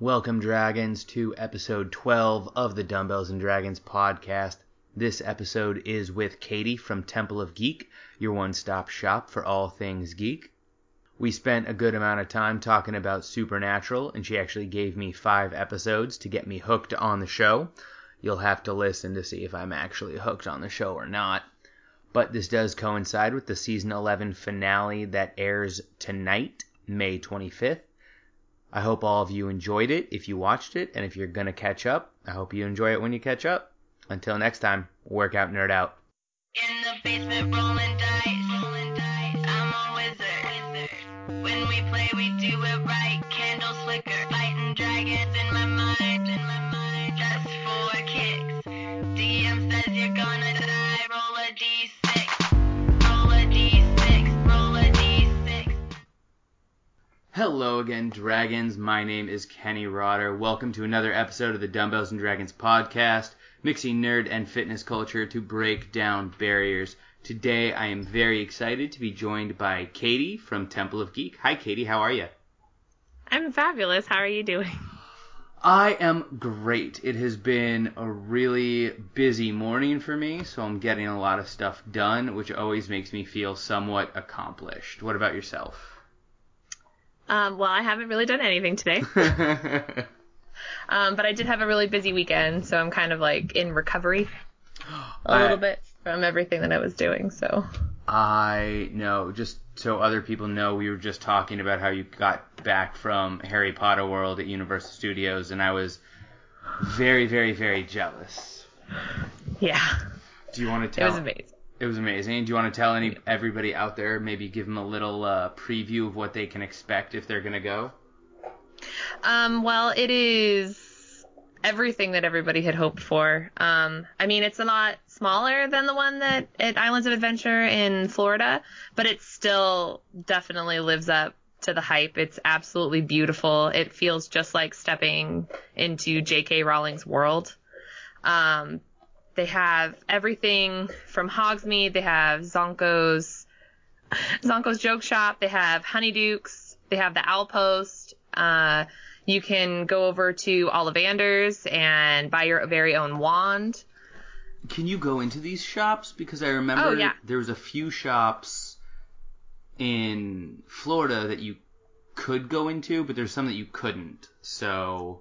Welcome, Dragons, to episode 12 of the Dumbbells and Dragons podcast. This episode is with Katie from Temple of Geek, your one stop shop for all things geek. We spent a good amount of time talking about Supernatural, and she actually gave me five episodes to get me hooked on the show. You'll have to listen to see if I'm actually hooked on the show or not. But this does coincide with the season 11 finale that airs tonight, May 25th. I hope all of you enjoyed it if you watched it, and if you're going to catch up, I hope you enjoy it when you catch up. Until next time, work out, nerd out. In the basement rolling dice, rolling dice. I'm a wizard. When we play, we do it right. Fighting dragons in my mind, in my mind. Just for kicks. DM says you're gonna Hello again, Dragons. My name is Kenny Rotter. Welcome to another episode of the Dumbbells and Dragons podcast, mixing nerd and fitness culture to break down barriers. Today, I am very excited to be joined by Katie from Temple of Geek. Hi, Katie. How are you? I'm fabulous. How are you doing? I am great. It has been a really busy morning for me, so I'm getting a lot of stuff done, which always makes me feel somewhat accomplished. What about yourself? Um, well, I haven't really done anything today, um, but I did have a really busy weekend, so I'm kind of like in recovery a I- little bit from everything that I was doing. So, I know. Just so other people know, we were just talking about how you got back from Harry Potter World at Universal Studios, and I was very, very, very jealous. yeah, Do you want to it tell? was amazing. It was amazing. Do you want to tell any everybody out there, maybe give them a little uh, preview of what they can expect if they're gonna go? Um, well, it is everything that everybody had hoped for. Um, I mean, it's a lot smaller than the one that at Islands of Adventure in Florida, but it still definitely lives up to the hype. It's absolutely beautiful. It feels just like stepping into J.K. Rowling's world. Um, they have everything from Hogsmeade. They have Zonko's Zonko's Joke Shop. They have Honeydukes. They have the Owl Post. Uh, you can go over to Ollivander's and buy your very own wand. Can you go into these shops? Because I remember Oh, yeah. there was a few shops in Florida that you could go into, but there's some that you couldn't. So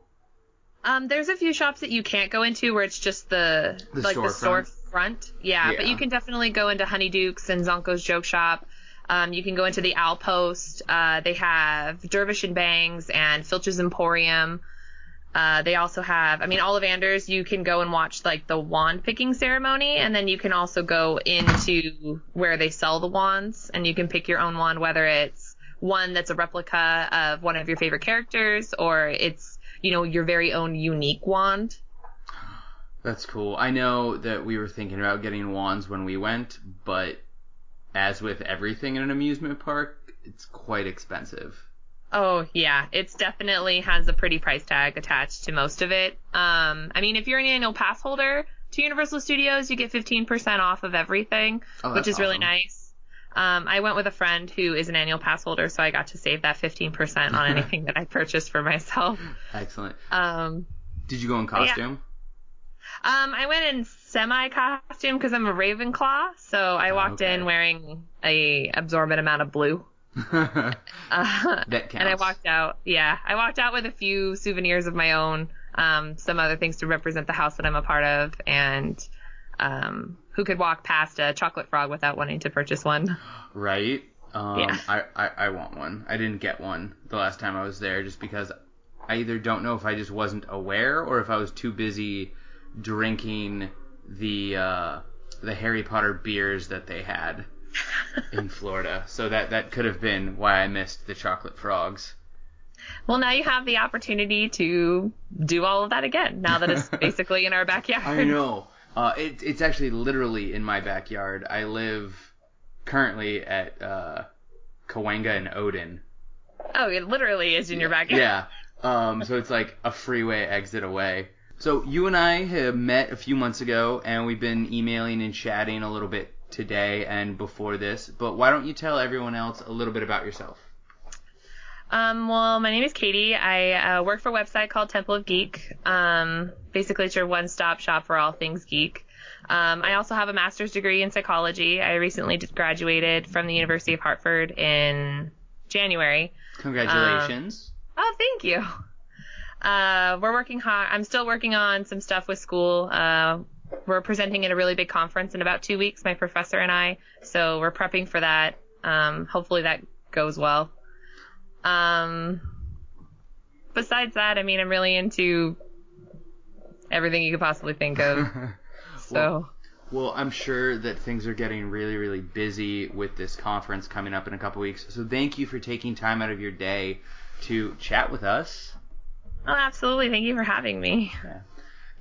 Um, there's a few shops that you can't go into where it's just the, The like the storefront? storefront. Yeah, but you can definitely go into Honeydukes and Zonko's Joke Shop. Um, you can go into the Owl Post. Uh, they have Dervish and Banges and Filch's Emporium. Uh, they also have, I mean, Ollivander's, you can go and watch like the wand picking ceremony, and then you can also go into where they sell the wands, and you can pick your own wand, whether it's one that's a replica of one of your favorite characters, or it's, you know, your very own unique wand. that's cool. I know that we were thinking about getting wands when we went, but as with everything in an amusement park, it's quite expensive. Oh yeah, it's definitely has a pretty price tag attached to most of it. Um, I mean, if you're an annual pass holder to Universal Studios, you get 15% off of everything, Oh, which is really nice. Um, I went with a friend who is an annual pass holder, so I got to save that 15% on anything that I purchased for myself. Excellent. Um, Did you go in costume? um, I went in semi costume because I'm a Ravenclaw, so I walked Oh, okay. in wearing a absorbent amount of blue. Uh, that counts. And I walked out. Yeah, I walked out with a few souvenirs of my own, um, some other things to represent the house that I'm a part of, and um, who could walk past a chocolate frog without wanting to purchase one. Right? Um, Yeah. I, I, I want one. I didn't get one the last time I was there just because I either don't know if I just wasn't aware or if I was too busy drinking the uh, the Harry Potter beers that they had in Florida. So that that could have been why I missed the chocolate frogs. Well, now you have the opportunity to do all of that again. Now that it's basically in our backyard. I know. Uh, it, it's actually literally in my backyard. I live currently at uh, Cahuenga and Odin. Oh, it literally is in your backyard. Yeah. Um, so it's like a freeway exit away. So you and I have met a few months ago, and we've been emailing and chatting a little bit today and before this. But why don't you tell everyone else a little bit about yourself? Um, well, my name is Katie. I uh, work for a website called Temple of Geek. Um, basically, it's your one-stop shop for all things geek. Um, I also have a master's degree in psychology. I recently graduated from the University of Hartford in January. Congratulations. Oh, thank you. Uh, we're working hard. I'm still working on some stuff with school. Uh, we're presenting at a really big conference in about two weeks, my professor and I. So we're prepping for that. Um, hopefully that goes well. Um, besides that, I mean, I'm really into everything you could possibly think of. So, Well- Well, I'm sure that things are getting really, really busy with this conference coming up in a couple weeks. So thank you for taking time out of your day to chat with us. oh, absolutely. Thank you for having me.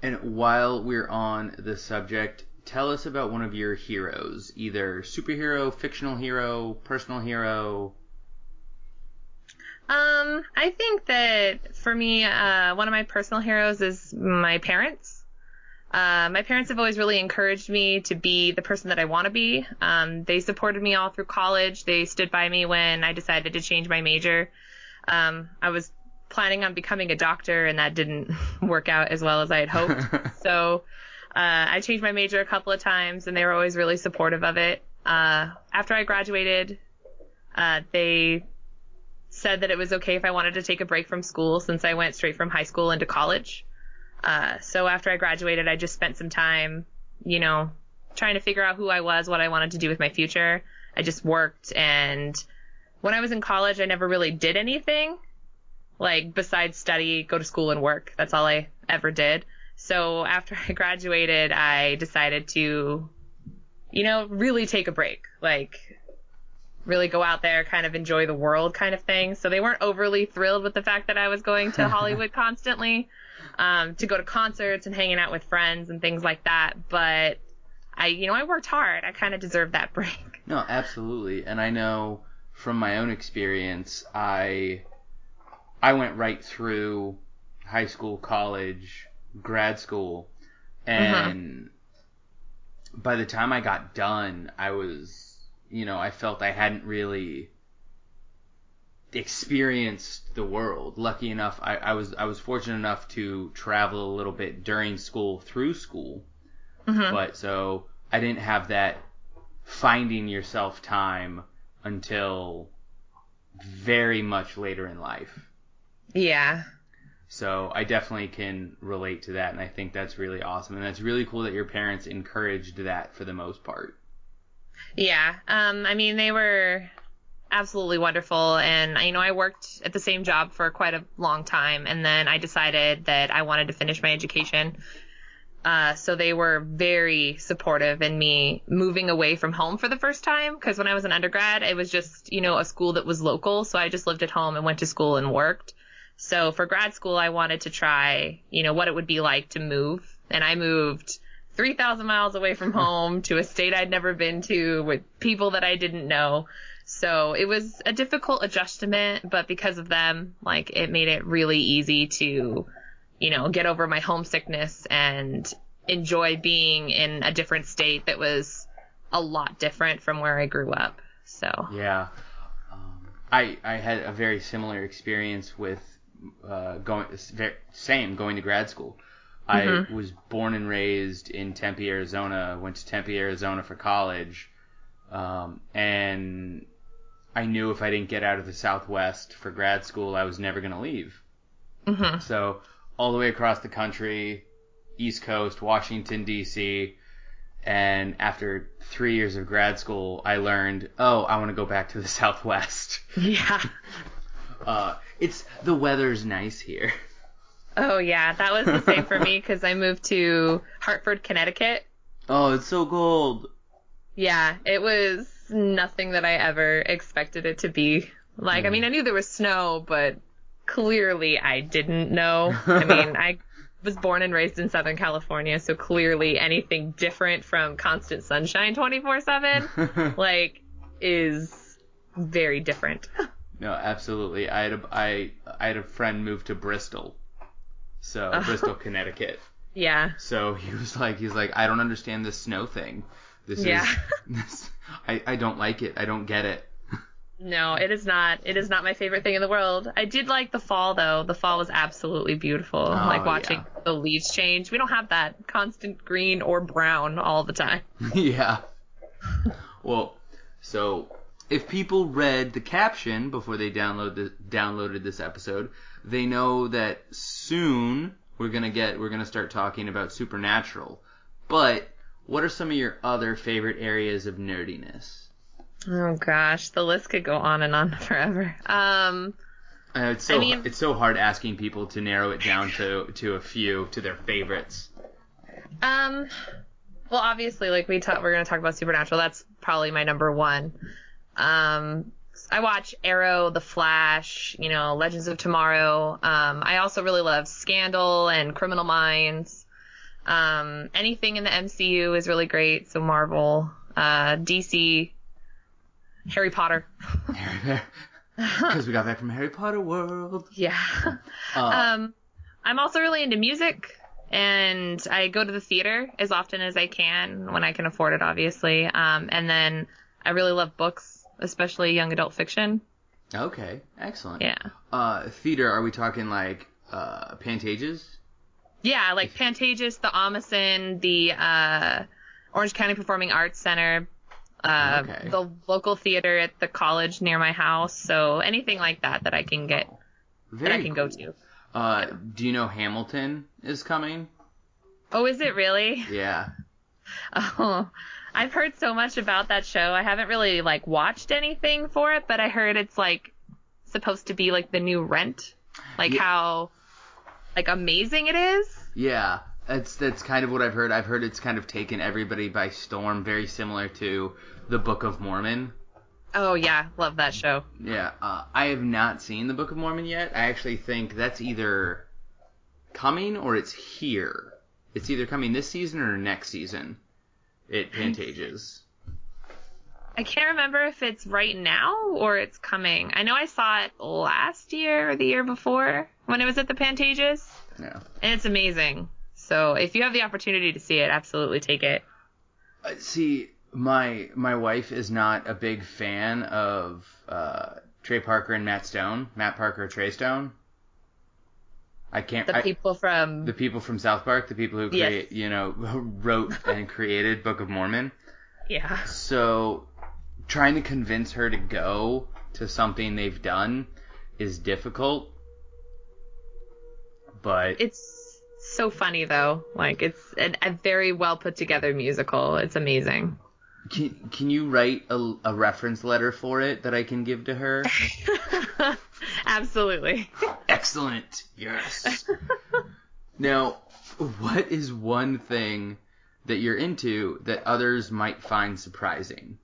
And while we're on the subject, tell us about one of your heroes, either superhero, fictional hero, personal hero. Um, I think that for me, uh, one of my personal heroes is my parents. Uh, my parents have always really encouraged me to be the person that I want to be. Um, they supported me all through college. They stood by me when I decided to change my major. Um, I was planning on becoming a doctor, and that didn't work out as well as I had hoped. so uh, I changed my major a couple of times, and they were always really supportive of it. Uh, after I graduated, uh, they said that it was okay if I wanted to take a break from school since I went straight from high school into college. Uh, so after I graduated, I just spent some time, you know, trying to figure out who I was, what I wanted to do with my future. I just worked and when I was in college, I never really did anything like besides study, go to school and work. That's all I ever did. So after I graduated, I decided to, you know, really take a break. Like really go out there, kind of enjoy the world kind of thing. So they weren't overly thrilled with the fact that I was going to Hollywood constantly, um, to go to concerts and hanging out with friends and things like that. But I, you know, I worked hard. I kind of deserved that break. No, absolutely. And I know from my own experience, I I went right through high school, college, grad school, and by the time I got done, I was, you know, I felt I hadn't really experienced the world. Lucky enough, I, I was I was fortunate enough to travel a little bit during school through school, Mhm. but so I didn't have that finding yourself time until very much later in life. Yeah. So I definitely can relate to that, and I think that's really awesome, and that's really cool that your parents encouraged that for the most part. Yeah. Um, I mean, they were absolutely wonderful. And, you know, I worked at the same job for quite a long time. And then I decided that I wanted to finish my education. Uh, so they were very supportive in me moving away from home for the first time. Cause when I was an undergrad, it was just, you know, a school that was local. So I just lived at home and went to school and worked. So for grad school, I wanted to try, you know, what it would be like to move. And I moved 3,000 miles away from home to a state I'd never been to with people that I didn't know. So it was a difficult adjustment, but because of them, like it made it really easy to, you know, get over my homesickness and enjoy being in a different state that was a lot different from where I grew up. So Yeah. Um, I I had a very similar experience with uh, going same going to grad school. I Mhm. was born and raised in Tempe, Arizona. Went to Tempe, Arizona for college, um, and I knew if I didn't get out of the Southwest for grad school, I was never going to leave. hmm So all the way across the country, East Coast, Washington D.C., and after three years of grad school, I learned, oh, I want to go back to the Southwest. yeah. Uh, it's the weather's nice here. Oh yeah, that was the same for me because I moved to Hartford, Connecticut. Oh, it's so cold. Yeah, it was nothing that I ever expected it to be. Like, I mean, I knew there was snow, but clearly I didn't know. I mean, I was born and raised in Southern California, so clearly anything different from constant sunshine 24/7 like is very different. no, absolutely. I had a I I had a friend move to Bristol, so Oh. Bristol, Connecticut. Yeah. So he was like, he's like, I don't understand this snow thing. This Yeah. is this. I I don't like it. I don't get it. No, it is not. It is not my favorite thing in the world. I did like the fall though. The fall was absolutely beautiful. Oh, like watching yeah. the leaves change. We don't have that constant green or brown all the time. yeah. Well, so if people read the caption before they download the, downloaded this episode, they know that soon we're gonna get we're gonna start talking about supernatural. But what are some of your other favorite areas of nerdiness? Oh gosh, the list could go on and on forever. Um, Uh, it's so I mean- it's so hard asking people to narrow it down to to a few to their favorites. um, well, obviously, like we talk, we're gonna talk about Supernatural. That's probably my number one. Um, I watch Arrow, The Flash, you know, Legends of Tomorrow. Um, I also really love Scandal and Criminal Minds. Um, anything in the MCU is really great. So Marvel, uh, DC, Harry Potter. Because we got back from Harry Potter World. yeah. Uh, Um, I'm also really into music, and I go to the theater as often as I can when I can afford it, obviously. Um, and then I really love books, especially young adult fiction. okay, excellent. Yeah. Uh, theater, are we talking like uh, Pantages? Yeah, like Pantages, the Ahmanson, the uh, Orange County Performing Arts Center, uh, Okay. the local theater at the college near my house. So anything like that that I can get, that I can go to. Uh, do you know Hamilton is coming? Oh, is it really? Yeah. Oh, I've heard so much about that show. I haven't really like watched anything for it, but I heard it's like supposed to be like the new Rent, like Yeah. how like amazing it is. Yeah. That's that's kind of what I've heard. I've heard it's kind of taken everybody by storm, very similar to the Book of Mormon. Oh yeah, love that show. Yeah, uh, I have not seen the Book of Mormon yet. I actually think that's either coming or it's here. It's either coming this season or next season. It Pantages. I can't remember if it's right now or it's coming. I know I saw it last year or the year before when it was at the Pantages, Yeah. and it's amazing. So if you have the opportunity to see it, absolutely take it. Uh, see, my my wife is not a big fan of uh, Trey Parker and Matt Stone. Matt Parker, Trey Stone. I can't. The I- people from the people from South Park, the people who Yes. create, you know, wrote and created Book of Mormon. yeah. So trying to convince her to go to something they've done is difficult. But It's so funny though. Like it's an, a very well put together musical. It's amazing. Can, can you write a, a reference letter for it that I can give to her? Absolutely. Excellent. Yes. now, what is one thing that you're into that others might find surprising?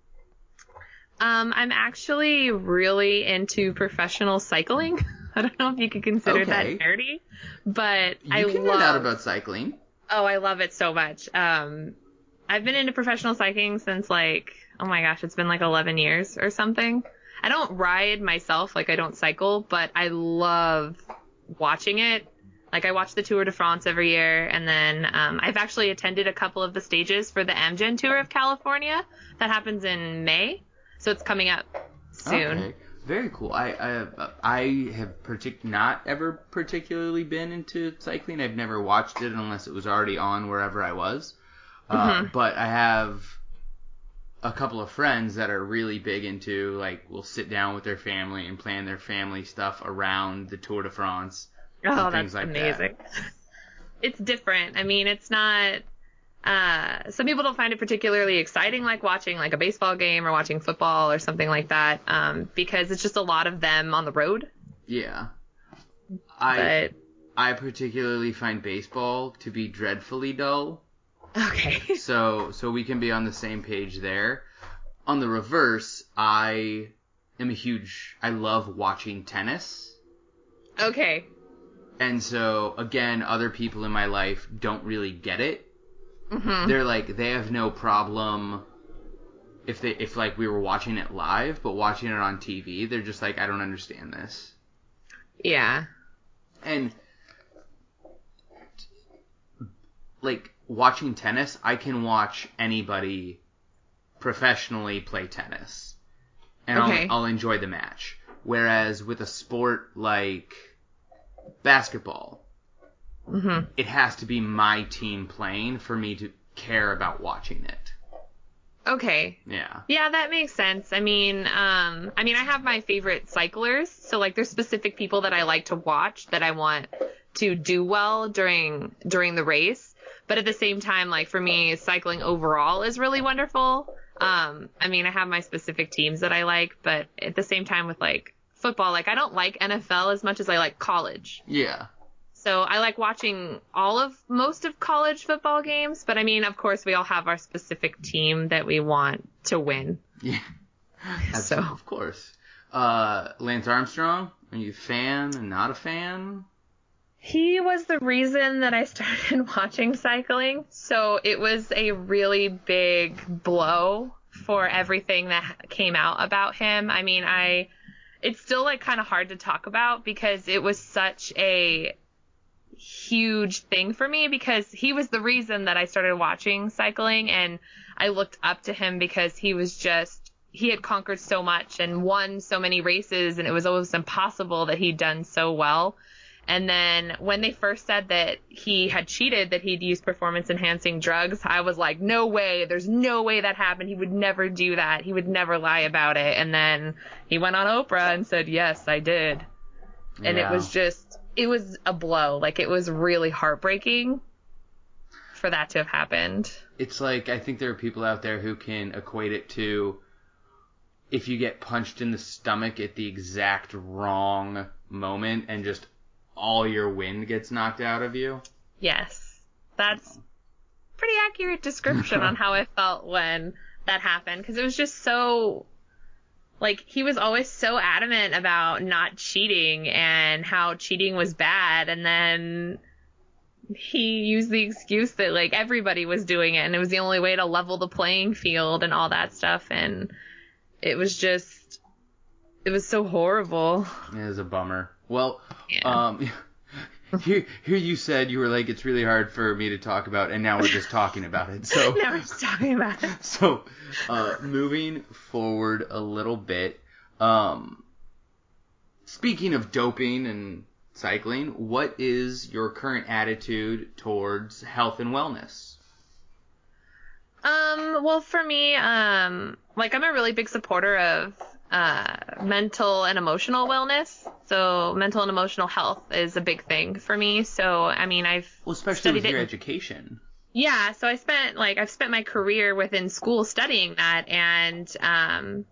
Um, I'm actually really into professional cycling. I don't know if you could consider Okay. that nerdy, but You I can love. out about cycling. Oh, I love it so much. Um, I've been into professional cycling since like, oh my gosh, it's been like 11 years or something. I don't ride myself, like I don't cycle, but I love watching it. Like I watch the Tour de France every year, and then um, I've actually attended a couple of the stages for the Amgen Tour of California that happens in May, so it's coming up soon. Okay. Very cool. I I, I have partic- not ever particularly been into cycling. I've never watched it unless it was already on wherever I was. Uh, but I have a couple of friends that are really big into like will sit down with their family and plan their family stuff around the Tour de France. Oh, and things that's like that. amazing. It's different. I mean, it's not. Uh, some people don't find it particularly exciting, like watching like a baseball game or watching football or something like that, um, because it's just a lot of them on the road. Yeah. I But I particularly find baseball to be dreadfully dull. Okay, so so we can be on the same page there. On the reverse, I am a huge I love watching tennis. okay, And so again, other people in my life don't really get it. hmm They're like they have no problem if they if like we were watching it live, but watching it on TV, they're just like I don't understand this. yeah, And like watching tennis, I can watch anybody professionally play tennis. and Okay. I'll, I'll enjoy the match. Whereas with a sport like basketball, hmm it has to be my team playing for me to care about watching it. Okay. Yeah. Yeah, that makes sense. I mean, um, I mean, I have my favorite cyclers, so like, there's specific people that I like to watch that I want to do well during during the race. But at the same time, like for me, cycling overall is really wonderful. Um, I mean, I have my specific teams that I like, but at the same time, with like football, like I don't like NFL as much as I like college. Yeah. So I like watching all of most of college football games, but I mean, of course, we all have our specific team that we want to win. Yeah. That's, So- Of course. Uh, Lance Armstrong, are you a fan? Or not a fan? He was the reason that I started watching cycling. So it was a really big blow for everything that came out about him. I mean, I, it's still like kind of hard to talk about because it was such a huge thing for me because he was the reason that I started watching cycling and I looked up to him because he was just, he had conquered so much and won so many races and it was almost impossible that he'd done so well. And then when they first said that he had cheated, that he'd used performance enhancing drugs, I was like, no way. There's no way that happened. He would never do that. He would never lie about it. And then he went on Oprah and said, yes, I did. And Yeah. it was just, it was a blow. Like it was really heartbreaking for that to have happened. It's like I think there are people out there who can equate it to if you get punched in the stomach at the exact wrong moment and just all your wind gets knocked out of you. Yes. That's pretty accurate description on how I felt when that happened because it was just so like he was always so adamant about not cheating and how cheating was bad and then he used the excuse that like everybody was doing it and it was the only way to level the playing field and all that stuff and it was just it was so horrible. It was a bummer. Well, Yeah. um, here, here you said you were like, it's really hard for me to talk about, and now we're just talking about it. So, now we're just talking about it. so, uh, moving forward a little bit, um, speaking of doping and cycling, what is your current attitude towards health and wellness? Um, well, for me, um, like I'm a really big supporter of uh, mental and emotional wellness. So mental and emotional health is a big thing for me. So I mean, I've Well, especially studied with your it. education. Yeah, so I spent like I've spent my career within school studying that, and um,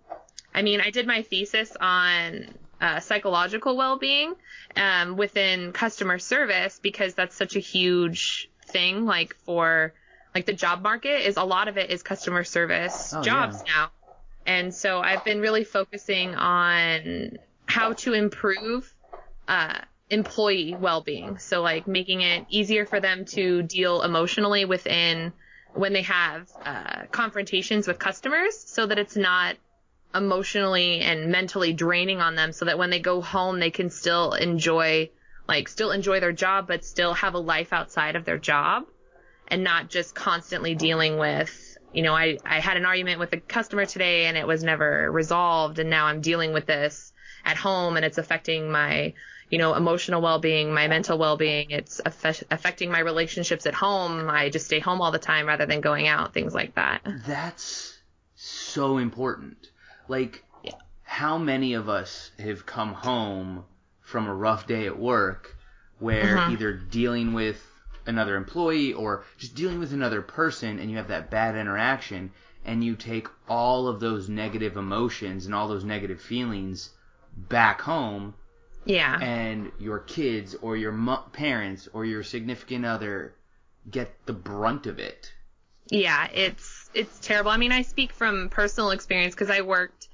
I mean, I did my thesis on uh, psychological well-being um, within customer service because that's such a huge thing. Like for like the job market is a lot of it is customer service Oh, jobs now, and so I've been really focusing on how to improve uh, employee well-being. So like making it easier for them to deal emotionally within when they have uh, confrontations with customers, so that it's not emotionally and mentally draining on them, so that when they go home they can still enjoy like still enjoy their job, but still have a life outside of their job, and not just constantly dealing with. You know, I, I had an argument with a customer today and it was never resolved, and now I'm dealing with this at home and it's affecting my you know, emotional well-being, my mental well-being. It's affe- affecting my relationships at home. I just stay home all the time rather than going out, things like that. That's so important. Like, Yeah. how many of us have come home from a rough day at work where Mhm. either dealing with another employee or just dealing with another person and you have that bad interaction and you take all of those negative emotions and all those negative feelings back home Yeah. and your kids or your mo- parents or your significant other get the brunt of it. yeah, it's it's terrible. I mean, I speak from personal experience because I worked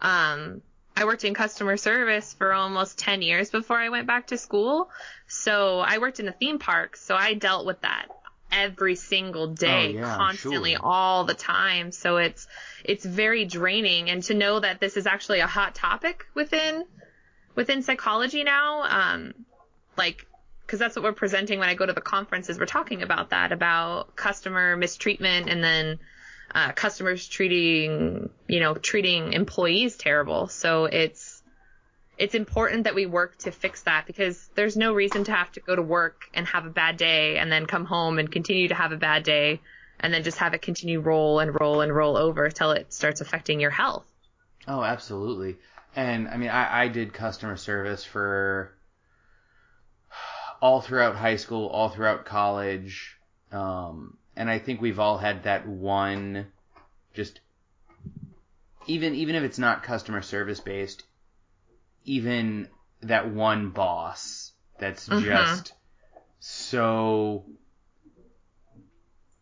um I worked in customer service for almost 10 years before I went back to school. So I worked in a theme park, so I dealt with that every single day, Oh, yeah, constantly, sure. all the time. So it's it's very draining and to know that this is actually a hot topic within within psychology now um like because that's what we're presenting when I go to the conferences. We're talking about that, about customer mistreatment and then uh, customers treating, you know, treating employees terrible. So it's, it's important that we work to fix that because there's no reason to have to go to work and have a bad day and then come home and continue to have a bad day and then just have it continue roll and roll and roll over till it starts affecting your health. Oh, absolutely. And I mean, I, I did customer service for all throughout high school, all throughout college. Um, and I think we've all had that one, just even even if it's not customer service based, even that one boss that's Mhm. just so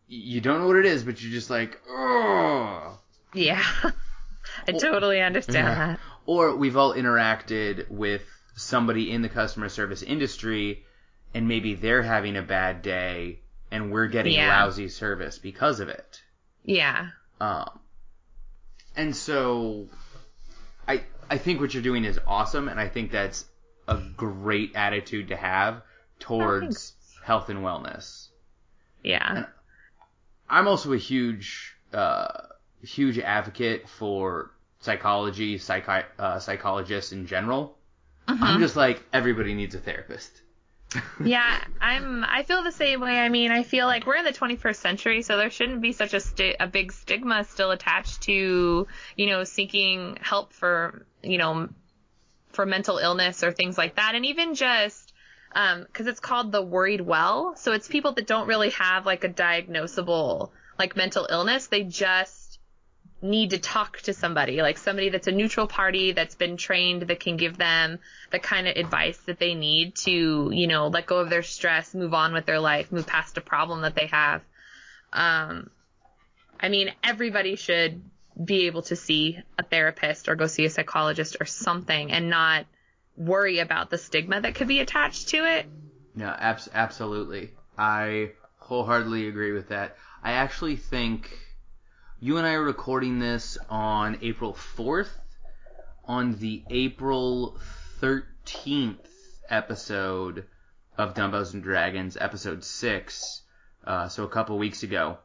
you don't know what it is, but you're just like, oh. Yeah. I totally understand Yeah. that. Or we've all interacted with somebody in the customer service industry and maybe they're having a bad day and we're getting Yeah. lousy service because of it. Yeah. Um, and so I I think what you're doing is awesome and I think that's a great attitude to have towards health and wellness. Yeah. I'm also a huge, uh, huge advocate for psychology, psychi- uh, psychologists in general. Mm-hmm. I'm just like everybody needs a therapist. Yeah, I'm. I feel the same way. I mean, I feel like we're in the 21st century, so there shouldn't be such a sti- a big stigma still attached to, you know, seeking help for, you know, for mental illness or things like that, and even just um, because it's called the worried well. So it's people that don't really have like a diagnosable like mental illness. They just need to talk to somebody, like somebody that's a neutral party that's been trained that can give them the kind of advice that they need to, you know, let go of their stress, move on with their life, move past a problem that they have. Um, I mean, everybody should be able to see a therapist or go see a psychologist or something and not worry about the stigma that could be attached to it. No, abs- absolutely. I wholeheartedly agree with that. I actually think you and I are recording this on April 4th. On the April 13th episode of Dumbbells and Dragons, episode 6, uh, so a couple weeks ago,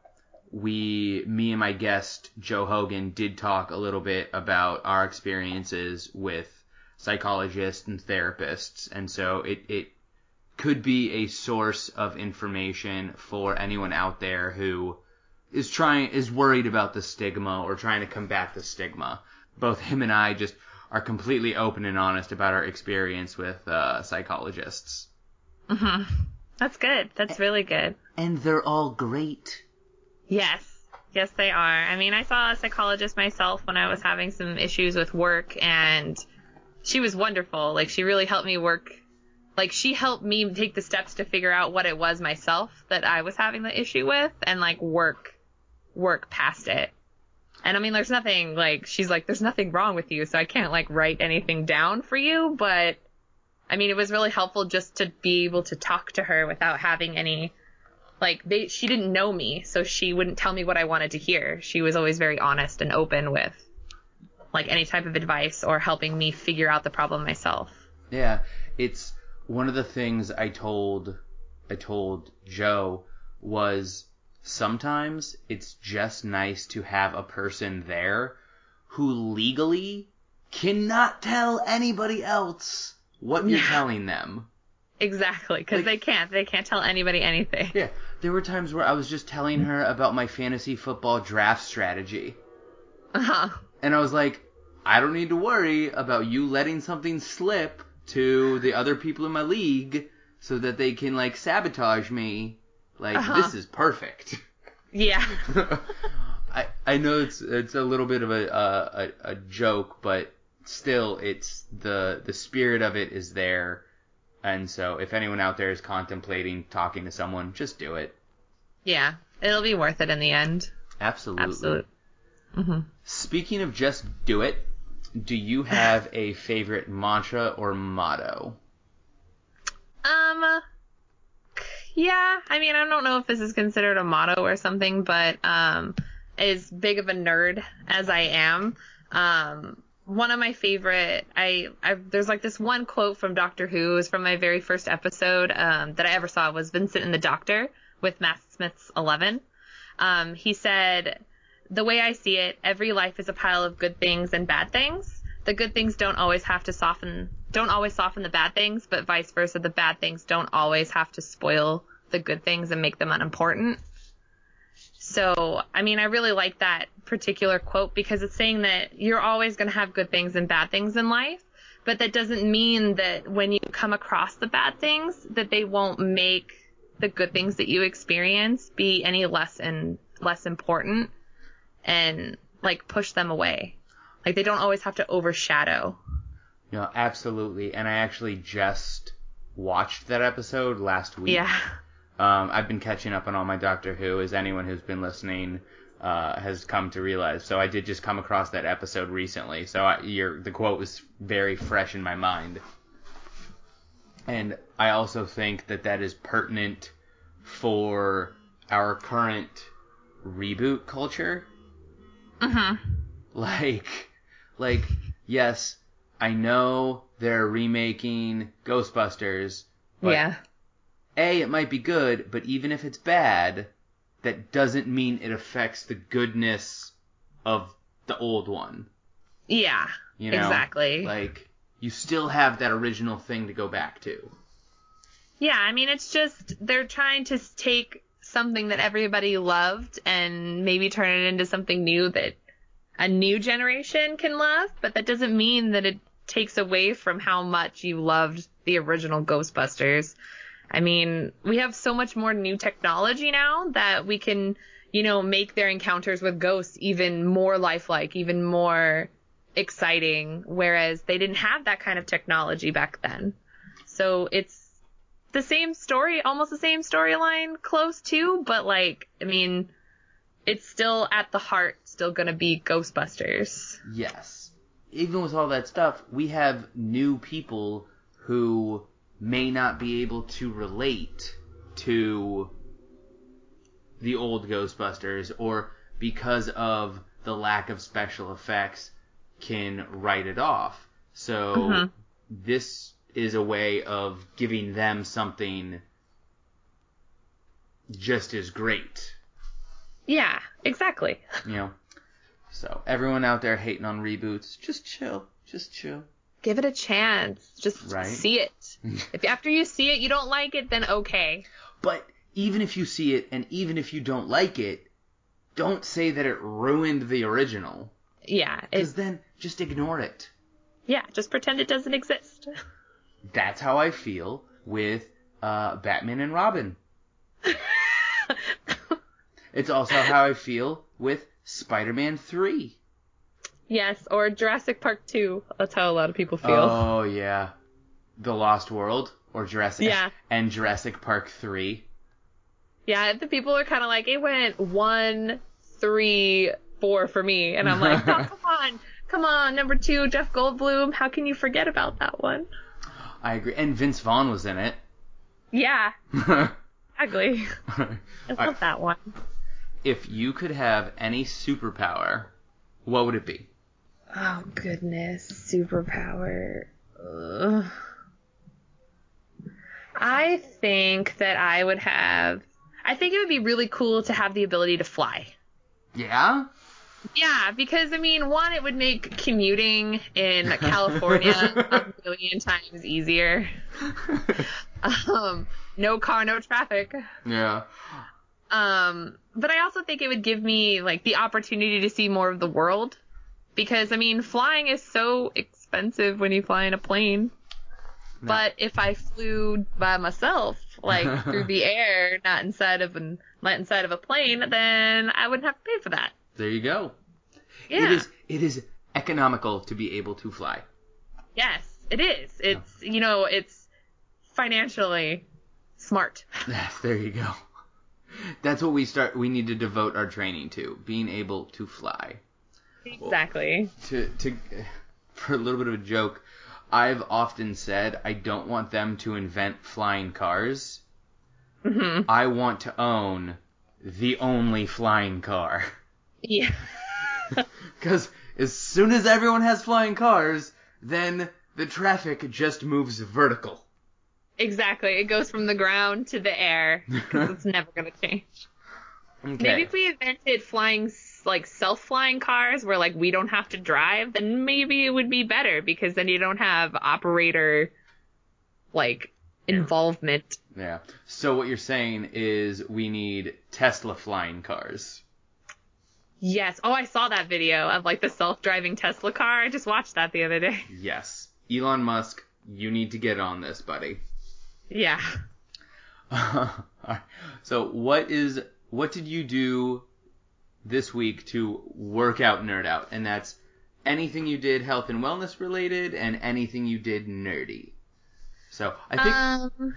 we, me and my guest, Joe Hogan, did talk a little bit about our experiences with psychologists and therapists. And so it, it could be a source of information for anyone out there who is trying is worried about the stigma or trying to combat the stigma. Both him and I just are completely open and honest about our experience with uh, psychologists, hmm That's good. That's really good. and they're all great. Yes. Yes, they are. I mean, I saw a psychologist myself when I was having some issues with work, and she was wonderful. Like, she really helped me work. Like, she helped me take the steps to figure out what it was myself that I was having the issue with, and like work, work past it. And I mean, there's nothing like she's like, there's nothing wrong with you, so I can't like write anything down for you. But I mean, it was really helpful just to be able to talk to her without having any like they she didn't know me so she wouldn't tell me what i wanted to hear she was always very honest and open with like any type of advice or helping me figure out the problem myself Yeah, it's one of the things I told I told Joe was sometimes it's just nice to have a person there who legally cannot tell anybody else what you're Yeah. telling them. exactly because Like- they can't they can't tell anybody anything Yeah, there were times where I was just telling her about my fantasy football draft strategy. uh-huh And I was like, I don't need to worry about you letting something slip to the other people in my league so that they can like sabotage me. Like Uh-huh. this is perfect. yeah I I know it's it's a little bit of a a, a, joke, but still it's the the spirit of it is there. And so if anyone out there is contemplating talking to someone, just do it. yeah it'll be worth it in the end Absolutely. absolute hmm Speaking of just do it, do you have a favorite mantra or motto? Um, yeah, I mean, I don't know if this is considered a motto or something, but um, as big of a nerd as I am, um, one of my favorite, I, I there's like this one quote from Doctor who is from my very first episode um, that I ever saw was Vincent and the Doctor with Matt Smith's Eleven. Um, he said, the way I see it, every life is a pile of good things and bad things. The good things don't always have to soften, don't always soften the bad things, but vice versa, the bad things don't always have to spoil the good things and make them unimportant. So, I mean, I really like that particular quote because it's saying that you're always going to have good things and bad things in life, but that doesn't mean that when you come across the bad things that they won't make the good things that you experience be any less and less important and like push them away. Like they don't always have to overshadow. No, absolutely. And I actually just watched that episode last week. Yeah. Um, I've been catching up on all my Doctor Who, as anyone who's been listening uh, has come to realize. So I did just come across that episode recently. So I, your the quote was very fresh in my mind. And I also think that that is pertinent for our current reboot culture. Mhm. Like, like, yes, I know they're remaking Ghostbusters, but yeah. A, it might be good, but even if it's bad, that doesn't mean it affects the goodness of the old one. Yeah. You know? Exactly. Like, you still have that original thing to go back to. Yeah, I mean, it's just they're trying to take something that everybody loved and maybe turn it into something new that a new generation can love, but that doesn't mean that it takes away from how much you loved the original Ghostbusters. I mean, we have so much more new technology now that we can, you know, make their encounters with ghosts even more lifelike, even more exciting, whereas they didn't have that kind of technology back then. So it's the same story, almost the same storyline, close to, but like, I mean, it's still at the heart, still gonna be Ghostbusters. Yes. Even with all that stuff, we have new people who may not be able to relate to the old Ghostbusters or because of the lack of special effects can write it off. So Mhm. this is a way of giving them something just as great. Yeah, exactly. You know. So everyone out there hating on reboots, just chill. Just chill. Give it a chance. Just Right. see it. if after you see it you don't like it, then okay. But even if you see it and even if you don't like it, don't say that it ruined the original. Yeah, Because then just ignore it. yeah, just pretend it doesn't exist. That's how I feel with uh, Batman and Robin. It's also how I feel with Spider-Man 3. yes, or Jurassic Park 2. That's how a lot of people feel. Oh yeah, The Lost World or Jurassic Yeah. and Jurassic Park 3. Yeah, the people are kind of like, it went one, three, four for me. And I'm like, no, come on. Come on, number two, Jeff Goldblum. How can you forget about that one? I agree, and Vince Vaughn was in it. Yeah, exactly. I love that one. If you could have any superpower, what would it be? Oh, goodness. Superpower. Ugh. I think that I would have. I think it would be really cool to have the ability to fly. Yeah? Yeah, because I mean, one, it would make commuting in California a million times easier. Um, no car, no traffic. yeah. Um, but I also think it would give me like the opportunity to see more of the world, because I mean, flying is so expensive when you fly in a plane. No. But if I flew by myself, like through the air, not inside of an not inside of a plane, then I wouldn't have to pay for that. There you go. Yeah. It is it is economical to be able to fly. Yes, it is. It's you know, it's financially smart. Yes, there you go. That's what we start we need to devote our training to, being able to fly. Exactly. To to for a little bit of a joke, I've often said I don't want them to invent flying cars. hmm I want to own the only flying car. Yeah. Because as soon as everyone has flying cars, then the traffic just moves vertical. Exactly. It goes from the ground to the air because it's never gonna change. Okay. Maybe if we invented flying like self-flying cars where like we don't have to drive, then maybe it would be better because then you don't have operator like involvement. Yeah. So what you're saying is we need Tesla flying cars. Yes. Oh, I saw that video of like the self-driving Tesla car. I just watched that the other day. Yes. Elon Musk, you need to get on this, buddy. Yeah. So what is what did you do this week to work out nerd out? And that's anything you did health and wellness related and anything you did nerdy. So I think Um,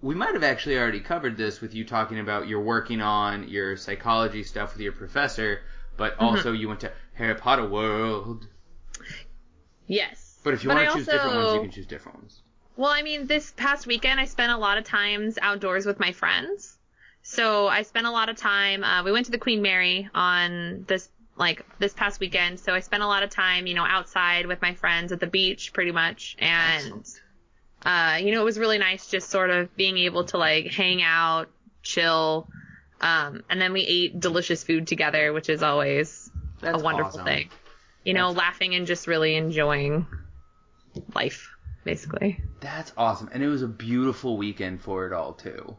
we might have actually already covered this with you talking about you're working on your psychology stuff with your professor, but Mm-hmm. also you went to Harry Potter World. yes. But if you But want I to choose different ones, you can choose different ones. Well, I mean, this past weekend I spent a lot of times outdoors with my friends. So I spent a lot of time. Uh, we went to the Queen Mary on this like this past weekend. So I spent a lot of time, you know, outside with my friends at the beach, pretty much, and uh, you know, it was really nice just sort of being able to like hang out, chill, um, and then we ate delicious food together, which is always That's a wonderful awesome. thing. You know, That's- laughing and just really enjoying life, basically. That's awesome. And it was a beautiful weekend for it all too.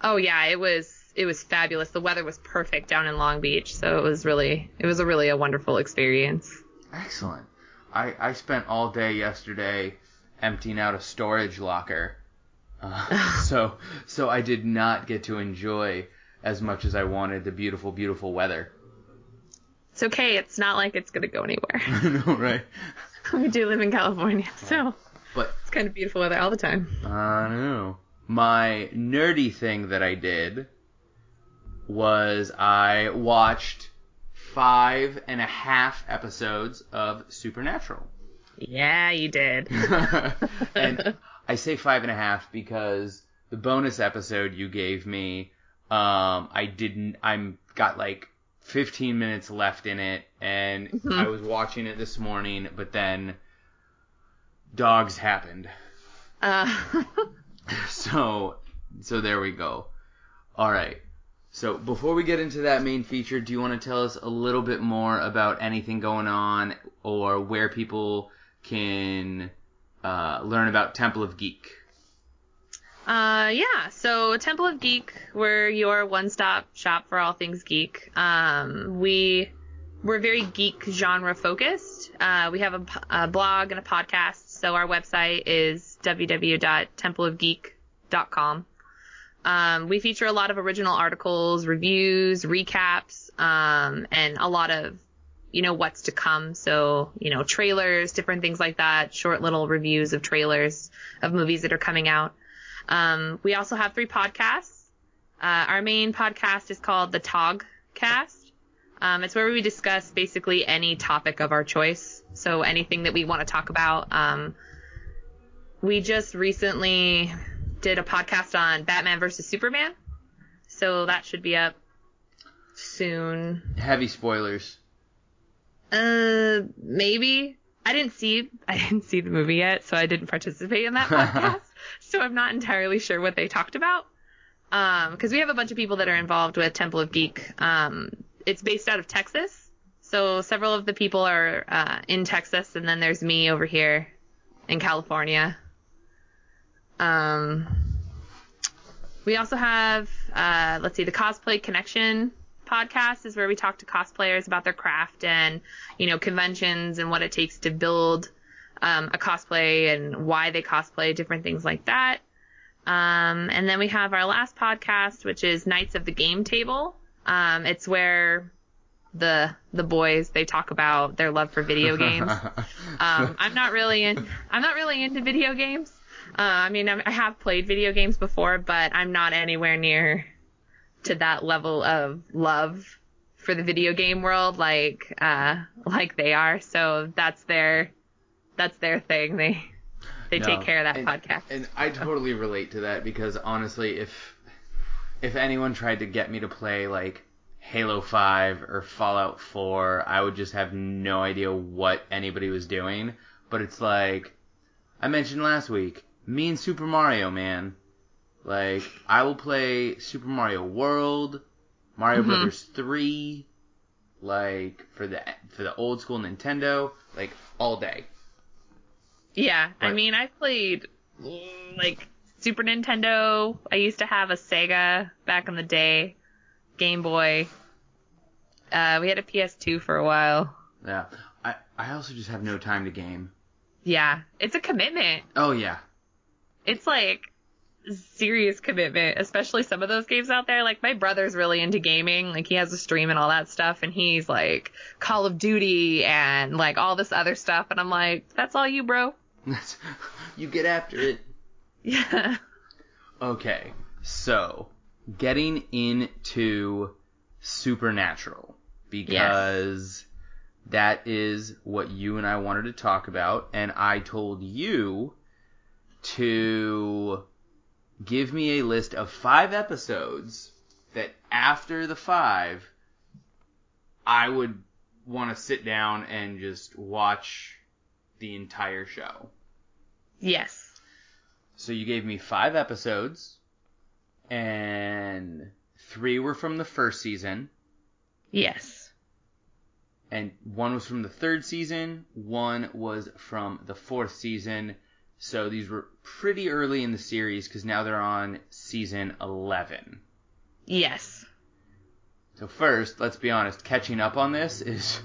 Oh yeah, it was it was fabulous. The weather was perfect down in Long Beach, so it was really it was a really a wonderful experience. Excellent. I, I spent all day yesterday emptying out a storage locker. Uh, so so I did not get to enjoy as much as I wanted the beautiful, beautiful weather. It's okay. It's not like it's gonna go anywhere. I know, right? we do live in California, so But it's kind of beautiful weather all the time. I don't know. My nerdy thing that I did was I watched five and a half episodes of Supernatural. Yeah, you did. and I say five and a half because the bonus episode you gave me, um, I didn't. I'm got like 15 minutes left in it, and Mhm. I was watching it this morning, but then dogs happened. Uh, So, so there we go. All right. So before we get into that main feature, do you want to tell us a little bit more about anything going on or where people can uh, learn about Temple of Geek? Uh, yeah. So Temple of Geek, we're your one-stop shop for all things geek. Um, we we're very geek genre focused. Uh, we have a blog and a podcast. So our website is www.templeofgeek.com. Um, we feature a lot of original articles, reviews, recaps, um, and a lot of you know what's to come. So you know trailers, different things like that. Short little reviews of trailers of movies that are coming out. Um, we also have three podcasts. Uh, our main podcast is called the Tog Cast. Um, it's where we discuss basically any topic of our choice. So anything that we want to talk about. Um, we just recently did a podcast on Batman versus Superman. So that should be up soon. Heavy spoilers. Uh, maybe. I didn't see I didn't see the movie yet, so I didn't participate in that podcast. so I'm not entirely sure what they talked about. Um, because we have a bunch of people that are involved with Temple of Geek. Um, it's based out of Texas, so several of the people are uh, in Texas, and then there's me over here in California. Um, we also have uh, let's see, the Cosplay Connection podcast is where we talk to cosplayers about their craft and you know conventions and what it takes to build um, a cosplay and why they cosplay, different things like that. Um, and then we have our last podcast, which is Knights of the Game Table. Um, it's where the the boys they talk about their love for video games. Um, I'm not really in. I'm not really into video games. Uh, I mean, I have played video games before, but I'm not anywhere near to that level of love for the video game world like uh, like they are. So that's their that's their thing. They they No, take care of that and- podcast. And I totally relate to that because honestly, if if anyone tried to get me to play like Halo 5 or Fallout 4, I would just have no idea what anybody was doing. But it's like I mentioned last week, me and Super Mario, man. Like I will play Super Mario World, Mario Mhm. Brothers 3, like for the for the old school Nintendo, like all day. Yeah, I mean, I played like Super Nintendo. I used to have a Sega back in the day, Game Boy. Uh, we had a PS2 for a while. Yeah. I I also just have no time to game. Yeah, it's a commitment. Oh yeah. It's like serious commitment, especially some of those games out there. Like my brother's really into gaming, like he has a stream and all that stuff, and he's like Call of Duty and like all this other stuff, and I'm like, that's all you, bro. you get after it. Yeah. Okay, so getting into Supernatural because that is what you and I wanted to talk about, and I told you to give me a list of five episodes that after the five I would want to sit down and just watch the entire show. Yes. So you gave me five episodes, and three were from the first season, Yes. and one was from the third season, one was from the fourth season. So these were pretty early in the series because now they're on season 11. Yes. So first, let's be honest, catching up on this is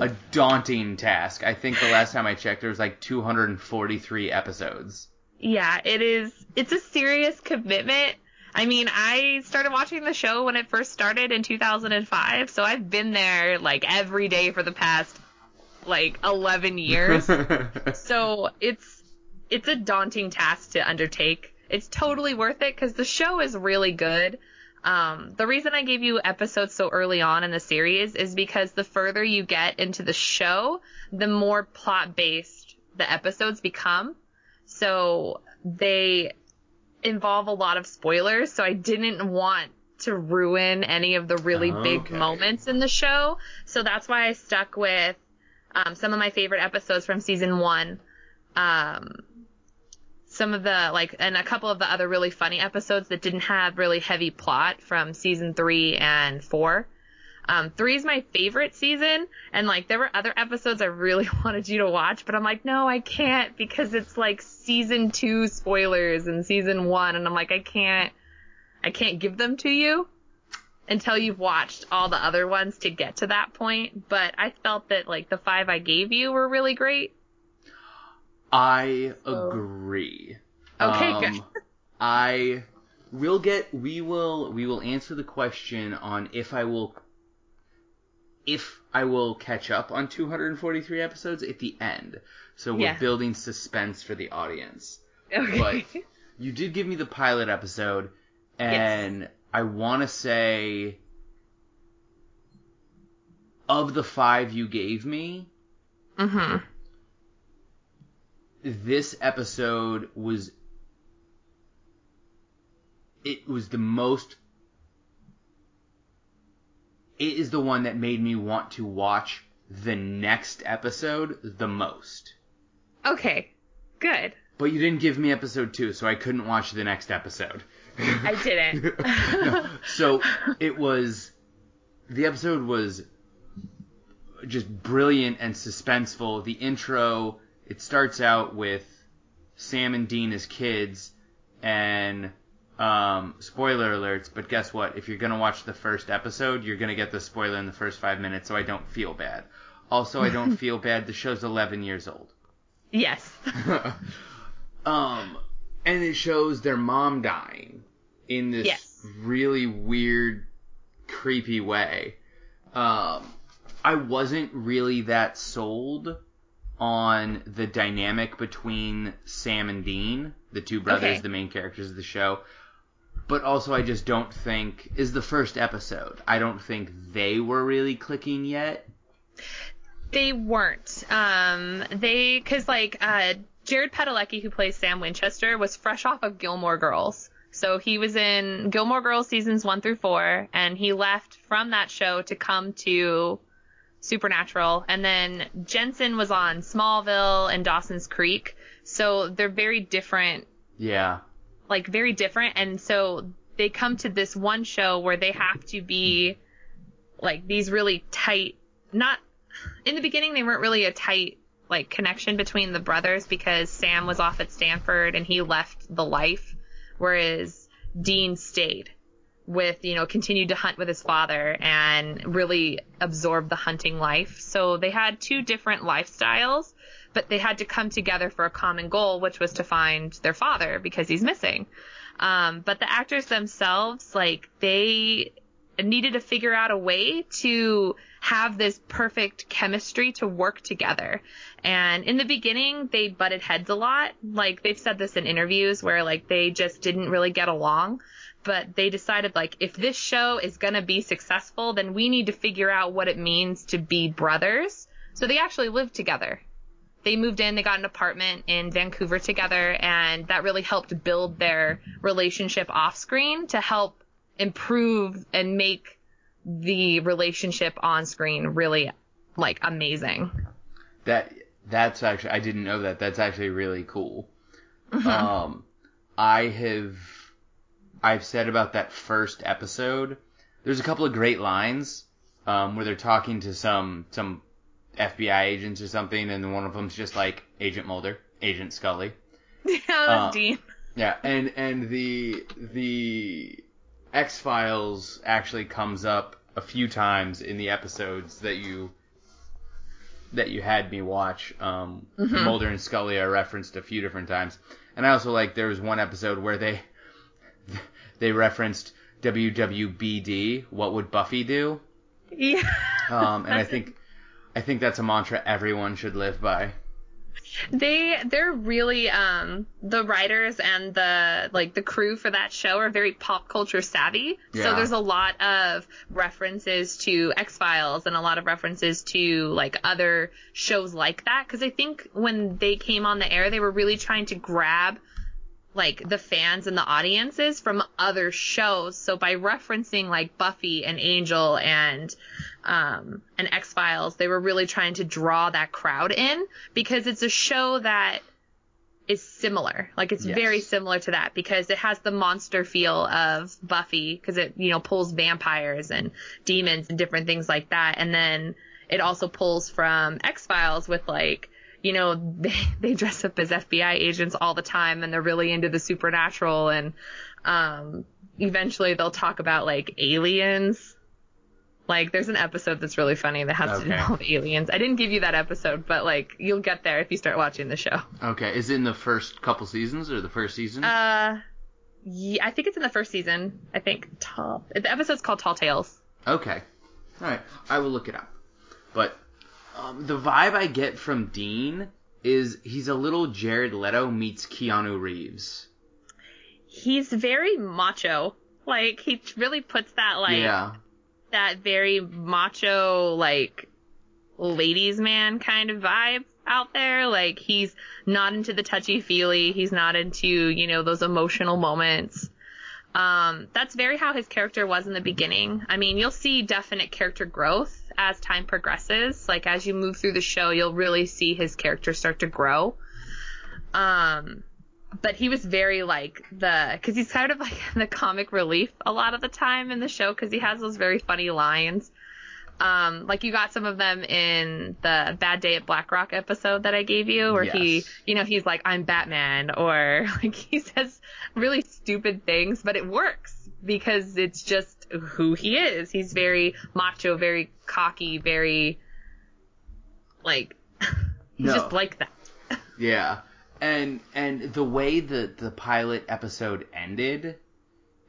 a daunting task. I think the last time I checked, there was like 243 episodes. Yeah, it is. It's a serious commitment. I mean, I started watching the show when it first started in 2005, so I've been there like every day for the past like 11 years. so it's it's a daunting task to undertake. It's totally worth it because the show is really good. Um, the reason I gave you episodes so early on in the series is because the further you get into the show, the more plot based the episodes become. So they involve a lot of spoilers. So I didn't want to ruin any of the really big moments in the show. So that's why I stuck with um, some of my favorite episodes from season one. Um, some of the like, and a couple of the other really funny episodes that didn't have really heavy plot from season three and four. Um, three is my favorite season, and like there were other episodes I really wanted you to watch, but I'm like, no, I can't because it's like season two spoilers and season one, and I'm like, I can't, I can't give them to you until you've watched all the other ones to get to that point. But I felt that like the five I gave you were really great. I So- agree. Okay, Um, good. I will get. We will. We will answer the question on if I will. If I will catch up on 243 episodes at the end. So we're Yeah. building suspense for the audience. Okay. But you did give me the pilot episode, and I want to say of the five you gave me, hmm this episode was it was the most it is the one that made me want to watch the next episode the most Okay. Good. but you didn't give me episode 2 so I couldn't watch the next episode I didn't. No. so it was the episode was just brilliant and suspenseful the intro it starts out with Sam and Dean as kids and um, spoiler alerts but guess what if you're gonna watch the first episode you're gonna get the spoiler in the first five minutes so I don't feel bad also I don't feel bad the show's 11 years old yes. um, and it shows their mom dying in this Yes. really weird, creepy way. Um, I wasn't really that sold on the dynamic between Sam and Dean, the two brothers, Okay. the main characters of the show. But also, I just don't think is the first episode. I don't think they were really clicking yet. They weren't. Um, they, cause like, uh, Jared Padalecki, who plays Sam Winchester, was fresh off of Gilmore Girls. So he was in Gilmore Girls seasons one through four, and he left from that show to come to Supernatural. And then Jensen was on Smallville and Dawson's Creek. So they're very different Yeah. Like very different. And so they come to this one show where they have to be like these really tight not in the beginning they weren't really a tight like connection between the brothers because Sam was off at Stanford and he left the life whereas Dean stayed with you know continued to hunt with his father and really absorb the hunting life. So they had two different lifestyles but they had to come together for a common goal which was to find their father because he's missing um, but the actors themselves like they needed to figure out a way to have this perfect chemistry to work together. And in the beginning, they butted heads a lot. Like they've said this in interviews where like they just didn't really get along. But they decided like if this show is gonna be successful, then we need to figure out what it means to be brothers. So they actually lived together. They moved in, they got an apartment in Vancouver together, and that really helped build their relationship off screen to help improve and make the relationship on screen really like amazing. That that's actually I didn't know that. That's actually really cool. Um, I have I've said about that first episode. There's a couple of great lines um, where they're talking to some some FBI agents or something, and one of them's just like Agent Mulder, Agent Scully. yeah, that's Uh, Dean. Yeah, and and the the X Files actually comes up a few times in the episodes that you that you had me watch. Um, Mulder and Scully are referenced a few different times, and I also like there was one episode where they they referenced WWBD. What would Buffy do? Yeah. Um, and I think I think that's a mantra everyone should live by. They they're really um the writers and the like the crew for that show are very pop culture savvy. Yeah. So there's a lot of references to X Files and a lot of references to like other shows like that because I think when they came on the air they were really trying to grab like the fans and the audiences from other shows. So by referencing like Buffy and Angel and um, and X Files, they were really trying to draw that crowd in because it's a show that is similar. Like it's Yes. very similar to that because it has the monster feel of Buffy because it you know pulls vampires and demons and different things like that, and then it also pulls from X Files with like you know they they dress up as FBI agents all the time and they're really into the supernatural and um eventually they'll talk about like aliens like there's an episode that's really funny that has to Okay. do with aliens i didn't give you that episode but like you'll get there if you start watching the show Okay, is it in the first couple seasons or the first season? uh yeah i think it's in the first season i think tall the episode's called tall tales Okay. All right. I will look it up. But um, the vibe I get from Dean is he's a little Jared Leto meets Keanu Reeves. he's very macho. Like he really puts that like yeah. that very macho like ladies man kind of vibe out there. Like he's not into the touchy feely. He's not into you know those emotional moments. Um that's very how his character was in the beginning. I mean you'll see definite character growth as time progresses like as you move through the show you'll really see his character start to grow. Um but he was very like the because he's kind of like the comic relief a lot of the time in the show because he has those very funny lines. Um like you got some of them in the bad day at black rock episode that i gave you where he you know he's like i'm batman or like he says really stupid things but it works because it's just who he is he's very macho very cocky very like he's No. just like that Yeah. And and the way that the pilot episode ended,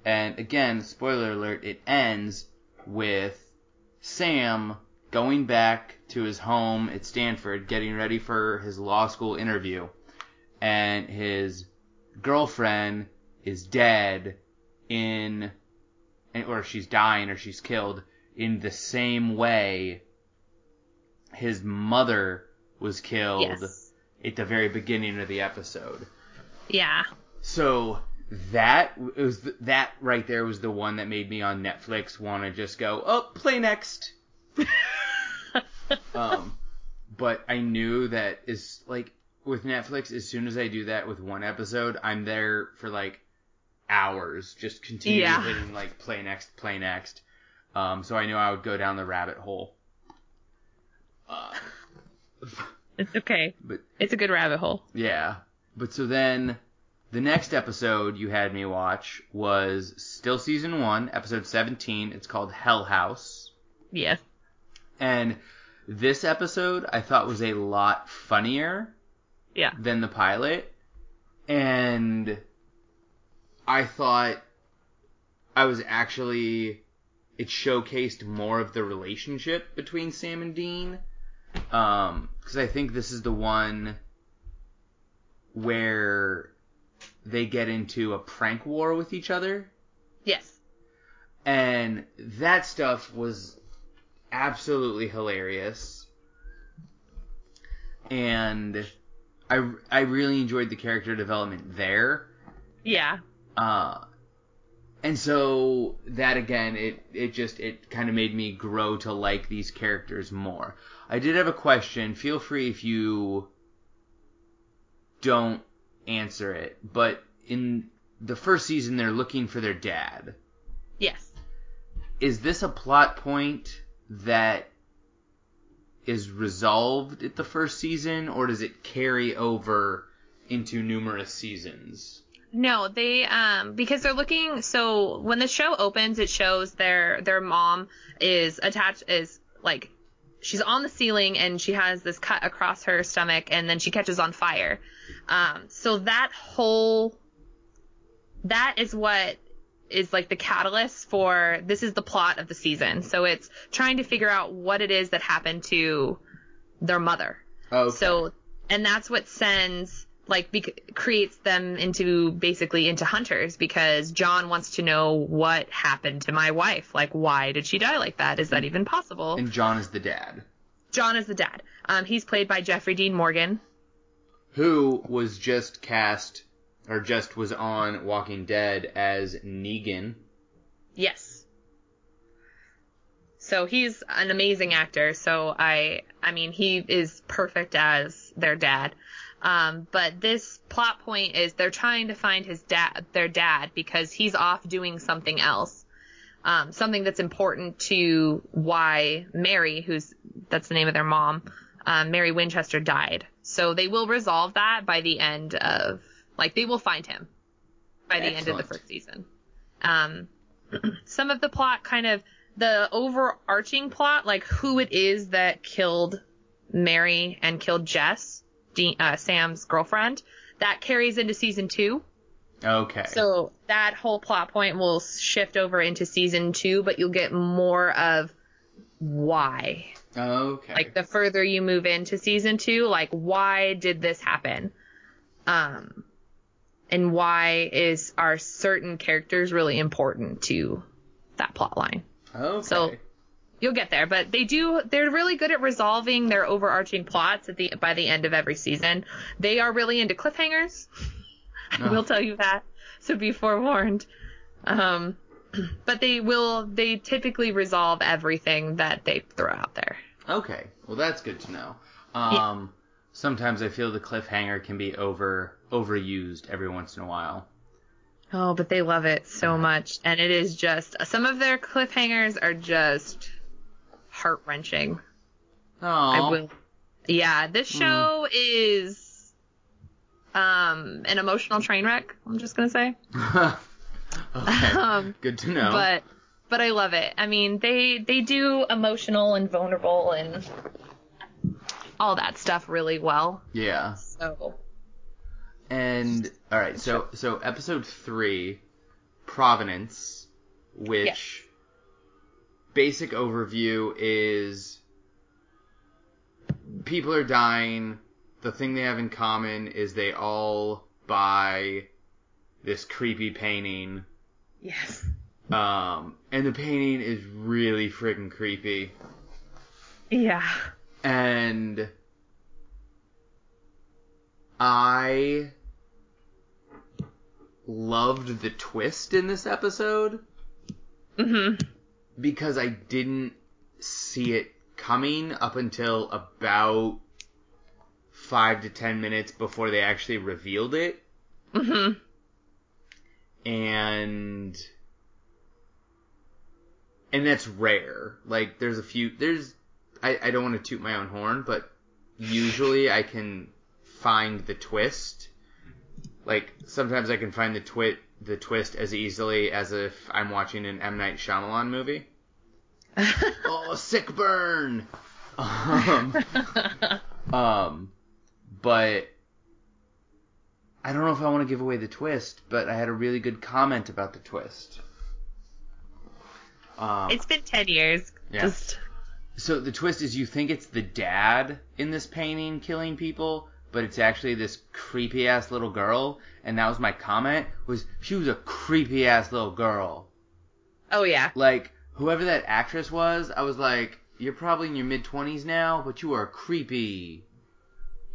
and again, spoiler alert, it ends with Sam going back to his home at Stanford, getting ready for his law school interview, and his girlfriend is dead in, or she's dying or she's killed in the same way his mother was killed yes at the very beginning of the episode. yeah So that it was th- that right there was the one that made me on Netflix want to just go, oh, play next. um, but I knew that is like with Netflix. As soon as I do that with one episode, I'm there for like hours, just continuing Yeah. hitting like play next, play next. Um, so I knew I would go down the rabbit hole. Uh, It's okay. but It's a good rabbit hole. yeah, but so then the next episode you had me watch was still season one, episode 17. It's called Hell House. Yes. And this episode I thought was a lot funnier Yeah. than the pilot. And I thought I was actually it showcased more of the relationship between Sam and Dean. Um, because I think this is the one where they get into a prank war with each other Yes. and that stuff was absolutely hilarious and i i really enjoyed the character development there Yeah. Uh and so that again it it just it kind of made me grow to like these characters more. I did have a question. Feel free if you don't answer it but in the first season they're looking for their dad. Yes. is this a plot point that is resolved at the first season or does it carry over into numerous seasons No, they um because they're looking so when the show opens it shows their their mom is attached is like she's on the ceiling and she has this cut across her stomach and then she catches on fire. Um so that whole that is what is like the catalyst for this is the plot of the season. So it's trying to figure out what it is that happened to their mother. okay. So, and that's what sends, like, bec- creates them into basically into hunters because John wants to know what happened to my wife. Like, why did she die like that? Is that even possible? and john is the dad John is the dad. Um, he's played by Jeffrey Dean Morgan. who was just cast or just was on walking dead as negan Yes. So he's an amazing actor. So I, I mean, he is perfect as their dad. Um, but this plot point is they're trying to find his dad, their dad, because he's off doing something else. Um, something that's important to why Mary, who's, that's the name of their mom, um, Mary Winchester died. So they will resolve that by the end of, like, they will find him by the end of the first season. Um, some of the plot kind of the overarching plot, like who it is that killed Mary and killed Jess, Dean, uh, Sam's girlfriend, that carries into season two. okay So that whole plot point will shift over into season two, but you'll get more of why. okay Like the further you move into season two, like why did this happen? Um, and why is are certain characters really important to that plot line? okay so- You'll get there, but they do. They're really good at resolving their overarching plots at the by the end of every season. They are really into cliffhangers. I Oh. will tell you that. So be forewarned. Um, but they will. They typically resolve everything that they throw out there. Okay, well that's good to know. Um, sometimes I feel the cliffhanger can be over overused every once in a while. Oh, but they love it so much, and it is just some of their cliffhangers are just heart wrenching. Oh. Yeah, this show is um an emotional train wreck. I'm just gonna say, okay, Um, good to know. but but I love it. I mean, they they do emotional and vulnerable and all that stuff really well. yeah, So and all right, so so episode three, Provenance, which. Basic overview is people are dying. The thing they have in common is they all buy this creepy painting. yes, Um, and the painting is really freaking creepy. yeah, And I loved the twist in this episode hmm because I didn't see it coming up until about five to ten minutes before they actually revealed it. hmm And and that's rare. Like there's a few there's I, I don't want to toot my own horn, but usually I can find the twist. Like sometimes I can find the twit the twist as easily as if I'm watching an M Night Shyamalan movie. Oh, sick burn. Um, um, but I don't know if I want to give away the twist, but I had a really good comment about the twist. Um, it's been 10 years. Yeah. Just so the twist is you think it's the dad in this painting killing people, but it's actually this creepy ass little girl, and that was my comment was she was a creepy ass little girl. Oh yeah. Like whoever that actress was, I was like, you're probably in your mid twenties now, but you are creepy.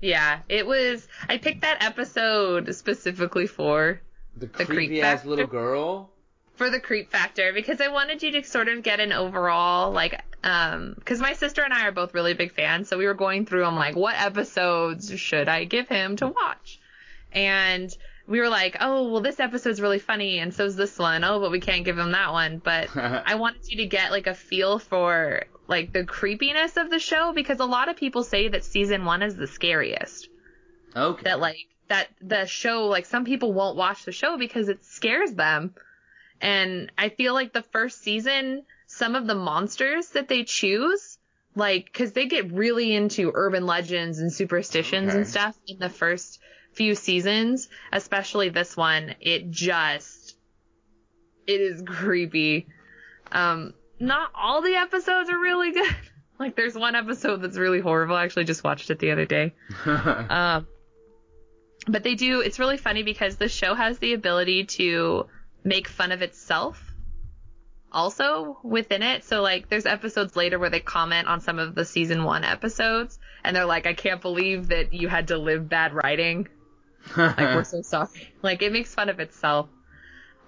Yeah, it was I picked that episode specifically for The creep creepy ass factor? little girl. for the creep factor because I wanted you to sort of get an overall like um because my sister and I are both really big fans, so we were going through them like what episodes should I give him to watch, and we were like, oh well this episode's really funny and so's this one. Oh, but we can't give him that one. But I wanted you to get like a feel for like the creepiness of the show because a lot of people say that season one is the scariest Okay. that like that the show like some people won't watch the show because it scares them and i feel like the first season some of the monsters that they choose like because they get really into urban legends and superstitions and stuff in the first few seasons especially this one it just it is creepy um not all the episodes are really good like there's one episode that's really horrible i actually just watched it the other day um, but they do. It's really funny because the show has the ability to make fun of itself. Also within it, so like there's episodes later where they comment on some of the season one episodes, and they're like, "I can't believe that you had to live bad writing. Like we're so sorry." Like it makes fun of itself.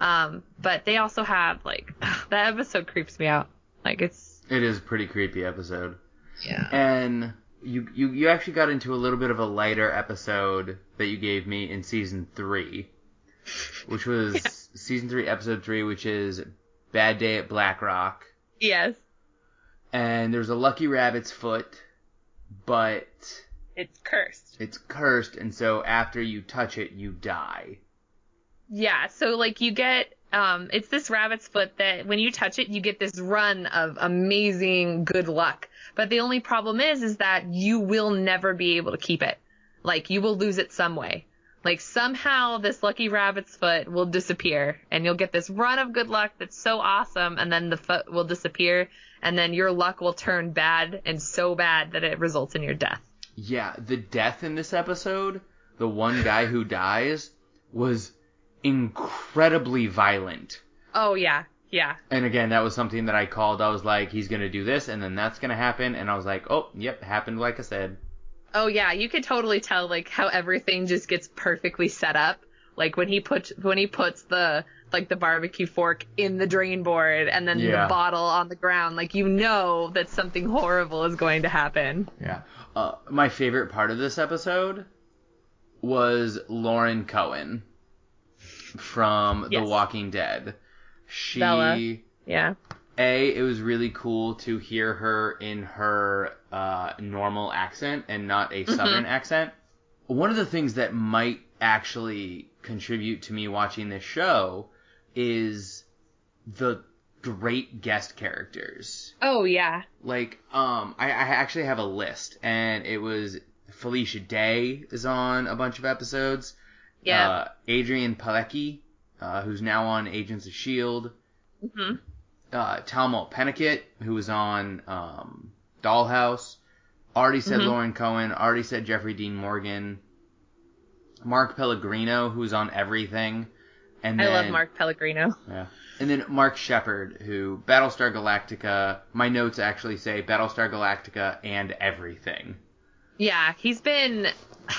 Um, but they also have like that episode creeps me out. Like it's it is a pretty creepy episode. yeah. And you, you you actually got into a little bit of a lighter episode that you gave me in season three, which was season three, episode three, which is Bad Day at Black Rock. Yes. And there's a lucky rabbit's foot, but It's cursed. it's cursed, and so after you touch it, you die. Yeah, so like you get um it's this rabbit's foot that when you touch it you get this run of amazing good luck. But the only problem is is that you will never be able to keep it. Like you will lose it some way. Like somehow this lucky rabbit's foot will disappear and you'll get this run of good luck that's so awesome and then the foot will disappear and then your luck will turn bad and so bad that it results in your death. Yeah, the death in this episode, the one guy who dies, was incredibly violent. Oh yeah. Yeah. And again, that was something that I called. I was like, he's gonna do this, and then that's gonna happen. And I was like, oh, yep, happened like I said. Oh yeah, you could totally tell like how everything just gets perfectly set up. Like when he puts when he puts the like the barbecue fork in the drain board and then Yeah. the bottle on the ground, like you know that something horrible is going to happen. Yeah. Uh, my favorite part of this episode was Lauren Cohan from Yes. The Walking Dead. She Bela. Yeah. A, it was really cool to hear her in her uh, normal accent and not a southern accent. One of the things that might actually contribute to me watching this show is the great guest characters. Oh yeah. Like, um, I, I actually have a list, and it was Felicia Day is on a bunch of episodes. Yeah. Uh, Adrianne Palicki, uh, who's now on Agents of Shield hmm uh, Tahmoh Penikett, who was on um, Dollhouse. Already said Mhm. Lauren Cohan. Already said Jeffrey Dean Morgan. Mark Pellegrino, who's on everything. And I then, love Mark Pellegrino. Yeah. And then Mark Sheppard, who Battlestar Galactica. My notes actually say Battlestar Galactica and everything. Yeah, he's been.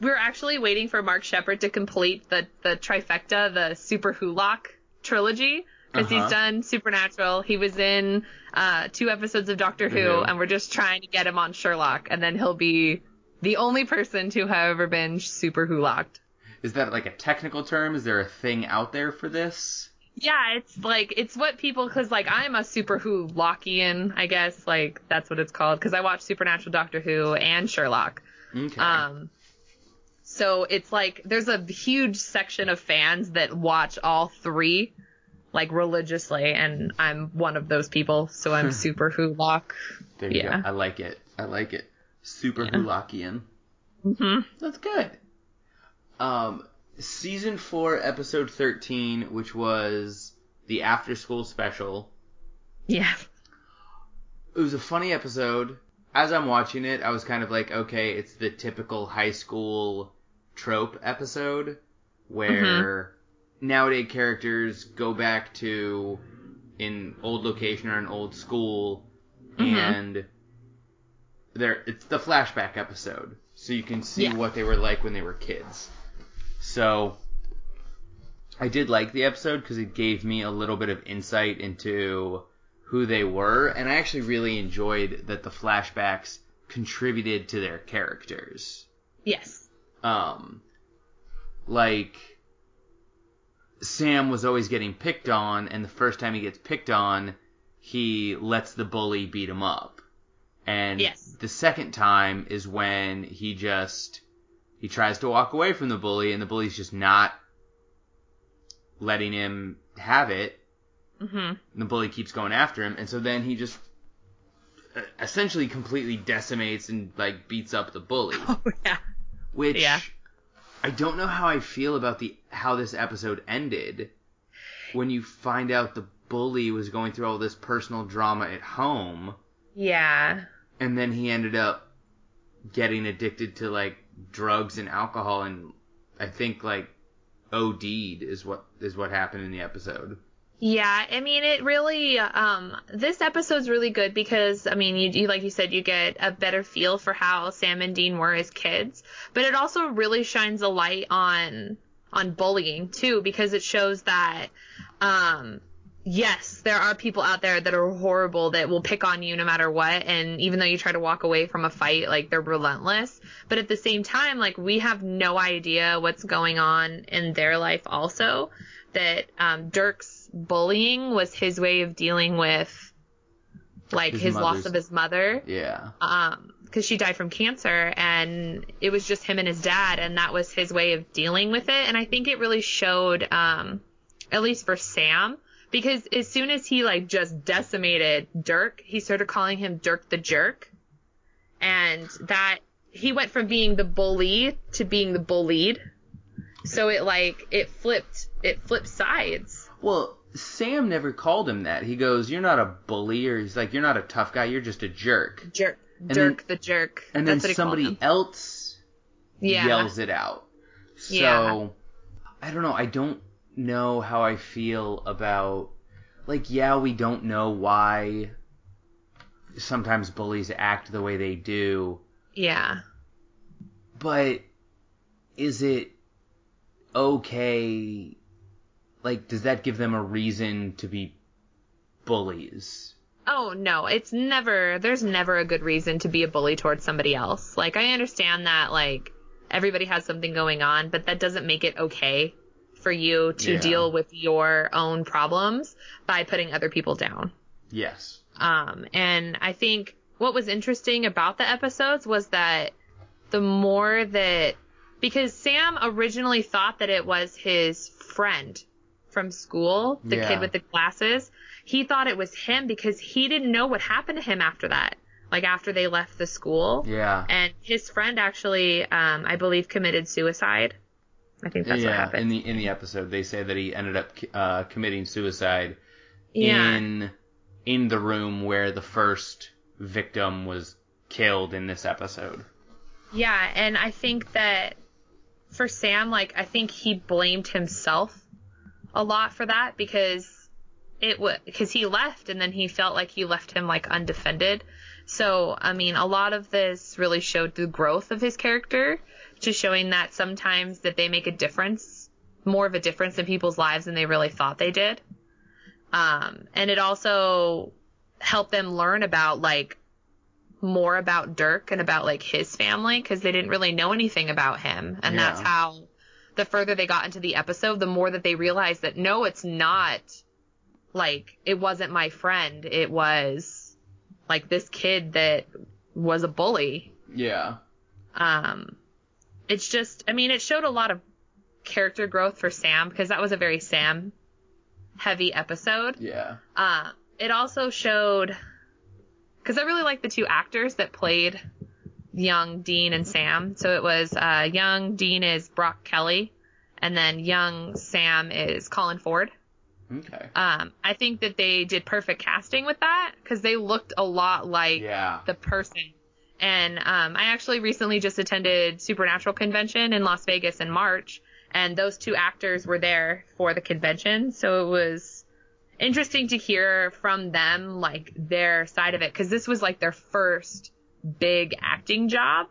We're actually waiting for Mark Sheppard to complete the the trifecta, the Super Hulock trilogy, because Uh-huh. he's done Supernatural. He was in uh, two episodes of Doctor Who, Who. and we're just trying to get him on Sherlock, and then he'll be the only person to have ever been Super Hulocked. Is that like a technical term? Is there a thing out there for this? Yeah, it's like it's what people because like I'm a Super Who Lockian, I guess like that's what it's called because I watch Supernatural, Doctor Who, and Sherlock. Okay. Um, so it's like there's a huge section of fans that watch all three like religiously, and I'm one of those people. So I'm Super Who Lock. there you yeah. go. I like it. I like it. Super Yeah. Hulakian. hmm That's good. Um, season four, episode thirteen, which was the after school special. Yeah. It was a funny episode. As I'm watching it, I was kind of like, okay, it's the typical high school trope episode where nowadays characters go back to an old location or an old school Mhm. and they're it's the flashback episode. So you can see Yeah. what they were like when they were kids. So I did like the episode because it gave me a little bit of insight into who they were, and I actually really enjoyed that the flashbacks contributed to their characters. Yes. Um, like Sam was always getting picked on, and the first time he gets picked on, he lets the bully beat him up. And Yes. the second time is when he just he tries to walk away from the bully, and the bully's just not letting him have it. hmm the bully keeps going after him, and so then he just uh, essentially completely decimates and like beats up the bully Oh yeah. which Yeah. I don't know how I feel about the how this episode ended when you find out the bully was going through all this personal drama at home Yeah. and then he ended up getting addicted to like drugs and alcohol and I think like OD'd is what is what happened in the episode. Yeah, I mean, it really, um, this episode's really good because, I mean, you, you, like you said, you get a better feel for how Sam and Dean were as kids, but it also really shines a light on, on bullying too, because it shows that, um, yes, there are people out there that are horrible that will pick on you no matter what, and even though you try to walk away from a fight, like, they're relentless, but at the same time, like, we have no idea what's going on in their life also, that, um, Dirk's bullying was his way of dealing with like His his, loss of his mother. Yeah. um because she died from cancer and it was just him and his dad and that was his way of dealing with it. And i think it really showed um at least for sam because as soon as he like just decimated dirk he started calling him dirk the jerk and that he went from being the bully to being the bullied so it like it flipped it flipped sides Well, Sam never called him that. He goes, "You're not a bully," or he's like, "You're not a tough guy. You're just a jerk." jerk then- dirk the jerk And That's then what he called somebody else yeah yells it out. So Yeah. I don't know. I don't know how I feel about like yeah, we don't know why sometimes bullies act the way they do, yeah but is it okay like does that give them a reason to be bullies? Oh no, it's never there's never a good reason to be a bully towards somebody else. Like I understand that like everybody has something going on, but that doesn't make it okay for you to Yeah. deal with your own problems by putting other people down. Yes. Um, and I think what was interesting about the episodes was that the more that, because Sam originally thought that it was his friend from school, the Yeah. kid with the glasses, he thought it was him because he didn't know what happened to him after that. Like after they left the school. Yeah. And his friend actually, um, I believe committed suicide. I think that's what yeah, happened. in the in the episode they say that he ended up uh, committing suicide yeah. in in the room where the first victim was killed in this episode. Yeah, and I think that for Sam, like I think he blamed himself a lot for that because it was because he left and then he felt like he left him like undefended. So I mean, a lot of this really showed the growth of his character, just showing that sometimes that they make a difference, more of a difference in people's lives than they really thought they did. Um, and it also helped them learn about like more about Dirk and about like his family because they didn't really know anything about him, and that's how the further they got into the episode, the more that they realized that no, it's not like it wasn't my friend. It was like this kid that was a bully. Yeah. Um, it's just, I mean, it showed a lot of character growth for Sam because that was a very Sam heavy episode. Yeah. Uh, it also showed because I really like the two actors that played young Dean and Sam. So it was uh, young Dean is Brock Kelly, and then young Sam is Colin Ford. Okay. Um, I think that they did perfect casting with that because they looked a lot like Yeah. the person. And um, I actually recently just attended Supernatural convention in Las Vegas in March, and those two actors were there for the convention. So it was interesting to hear from them like their side of it because this was like their first big acting job,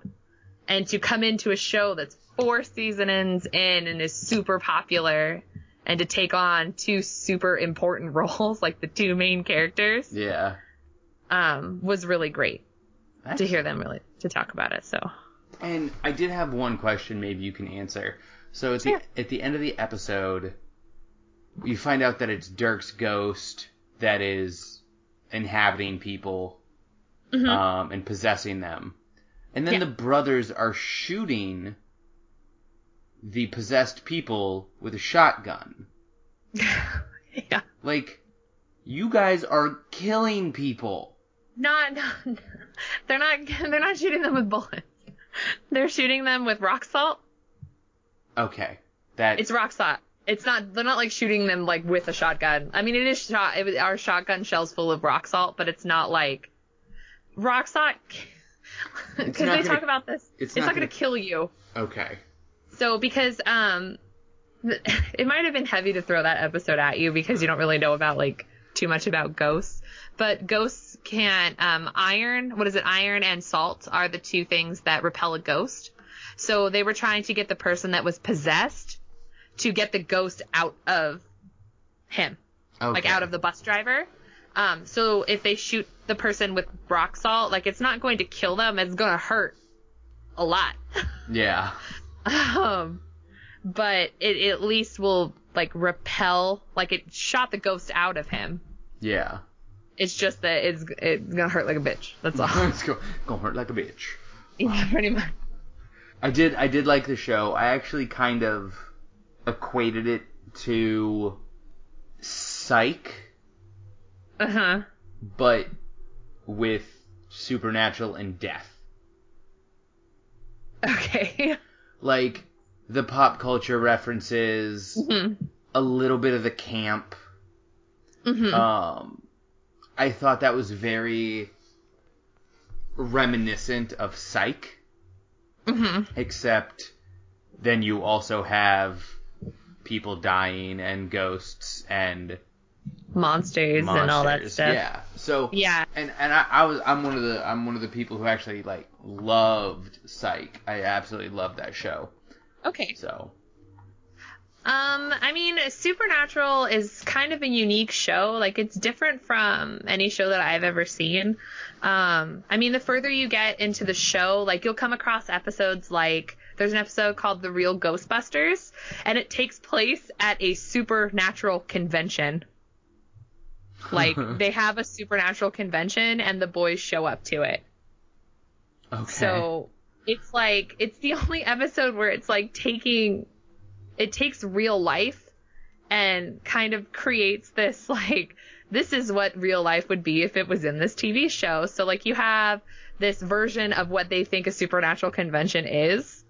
and to come into a show that's four seasons in and is super popular. And to take on two super important roles, like the two main characters, Yeah. um, was really great to hear them really to talk about it. So And I did have one question maybe you can answer. So at Sure. the at the end of the episode you find out that it's Dirk's ghost that is inhabiting people Mhm. um, and possessing them. And then Yeah. the brothers are shooting the possessed people with a shotgun. yeah, Like you guys are killing people. Not, not they're not they're not shooting them with bullets. They're shooting them with rock salt. Okay. That It's rock salt. It's not. They're not like shooting them like with a shotgun. I mean, it is shot. It our shotgun shells full of rock salt, but it's not like rock salt. Because they gonna- talk about this. it's It's, not not, going gonna- kill you. okay. So because um, it might have been heavy to throw that episode at you because you don't really know about like too much about ghosts. But ghosts can um iron. What is it? Iron and salt are the two things that repel a ghost. So they were trying to get the person that was possessed to get the ghost out of him, Okay. like out of the bus driver. Um, so if they shoot the person with rock salt, like it's not going to kill them. It's going to hurt a lot. Yeah. Um, but it, it at least will like repel, like it shot the ghost out of him. Yeah. It's just that it's it's gonna hurt like a bitch. That's all. It's go, gonna hurt like a bitch. yeah, pretty much. I did I did like the show. I actually kind of equated it to Psych, Uh huh. but with supernatural and death. Okay. Like the pop culture references, hmm a little bit of the camp. hmm Um, I thought that was very reminiscent of Psych, hmm except then you also have people dying and ghosts and Monsters, and all that stuff. Yeah. So Yeah. and and I, I was I'm one of the I'm one of the people who actually like loved Psych. I absolutely loved that show. Okay. So Um, I mean, Supernatural is kind of a unique show. Like, it's different from any show that I've ever seen. Um, I mean, the further you get into the show, like, you'll come across episodes like there's an episode called The Real Ghostbusters, and it takes place at a supernatural convention. Like, they have a supernatural convention, and the boys show up to it. okay. So it's like it's the only episode where it's like taking it takes real life and kind of creates this like this is what real life would be if it was in this TV show. So like you have this version of what they think a supernatural convention is.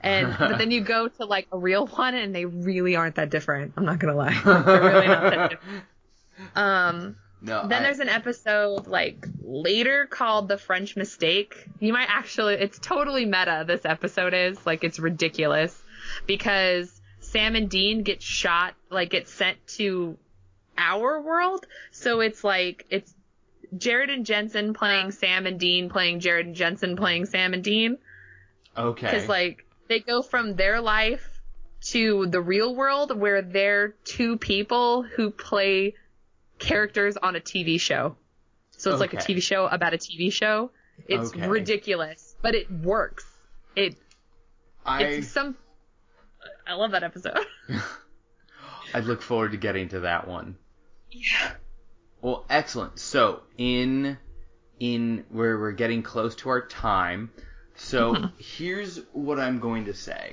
And but then you go to like a real one and they really aren't that different. I'm not gonna lie. They're really not that different. Um no. then I- there's an episode like later called The French Mistake. You might actually, it's totally meta, this episode is. Like, it's ridiculous. Because Sam and Dean get shot, like, get sent to our world. So it's like, it's Jared and Jensen playing Sam and Dean playing Jared and Jensen playing Sam and Dean. okay. Because, like, they go from their life to the real world where they're two people who play characters on a TV show. So it's like a TV show about a TV show. It's Okay. ridiculous, but it works. It I it's some I love that episode. I look forward to getting to that one. yeah. Well, excellent. So in in where we're getting close to our time. So mm-hmm. here's what I'm going to say.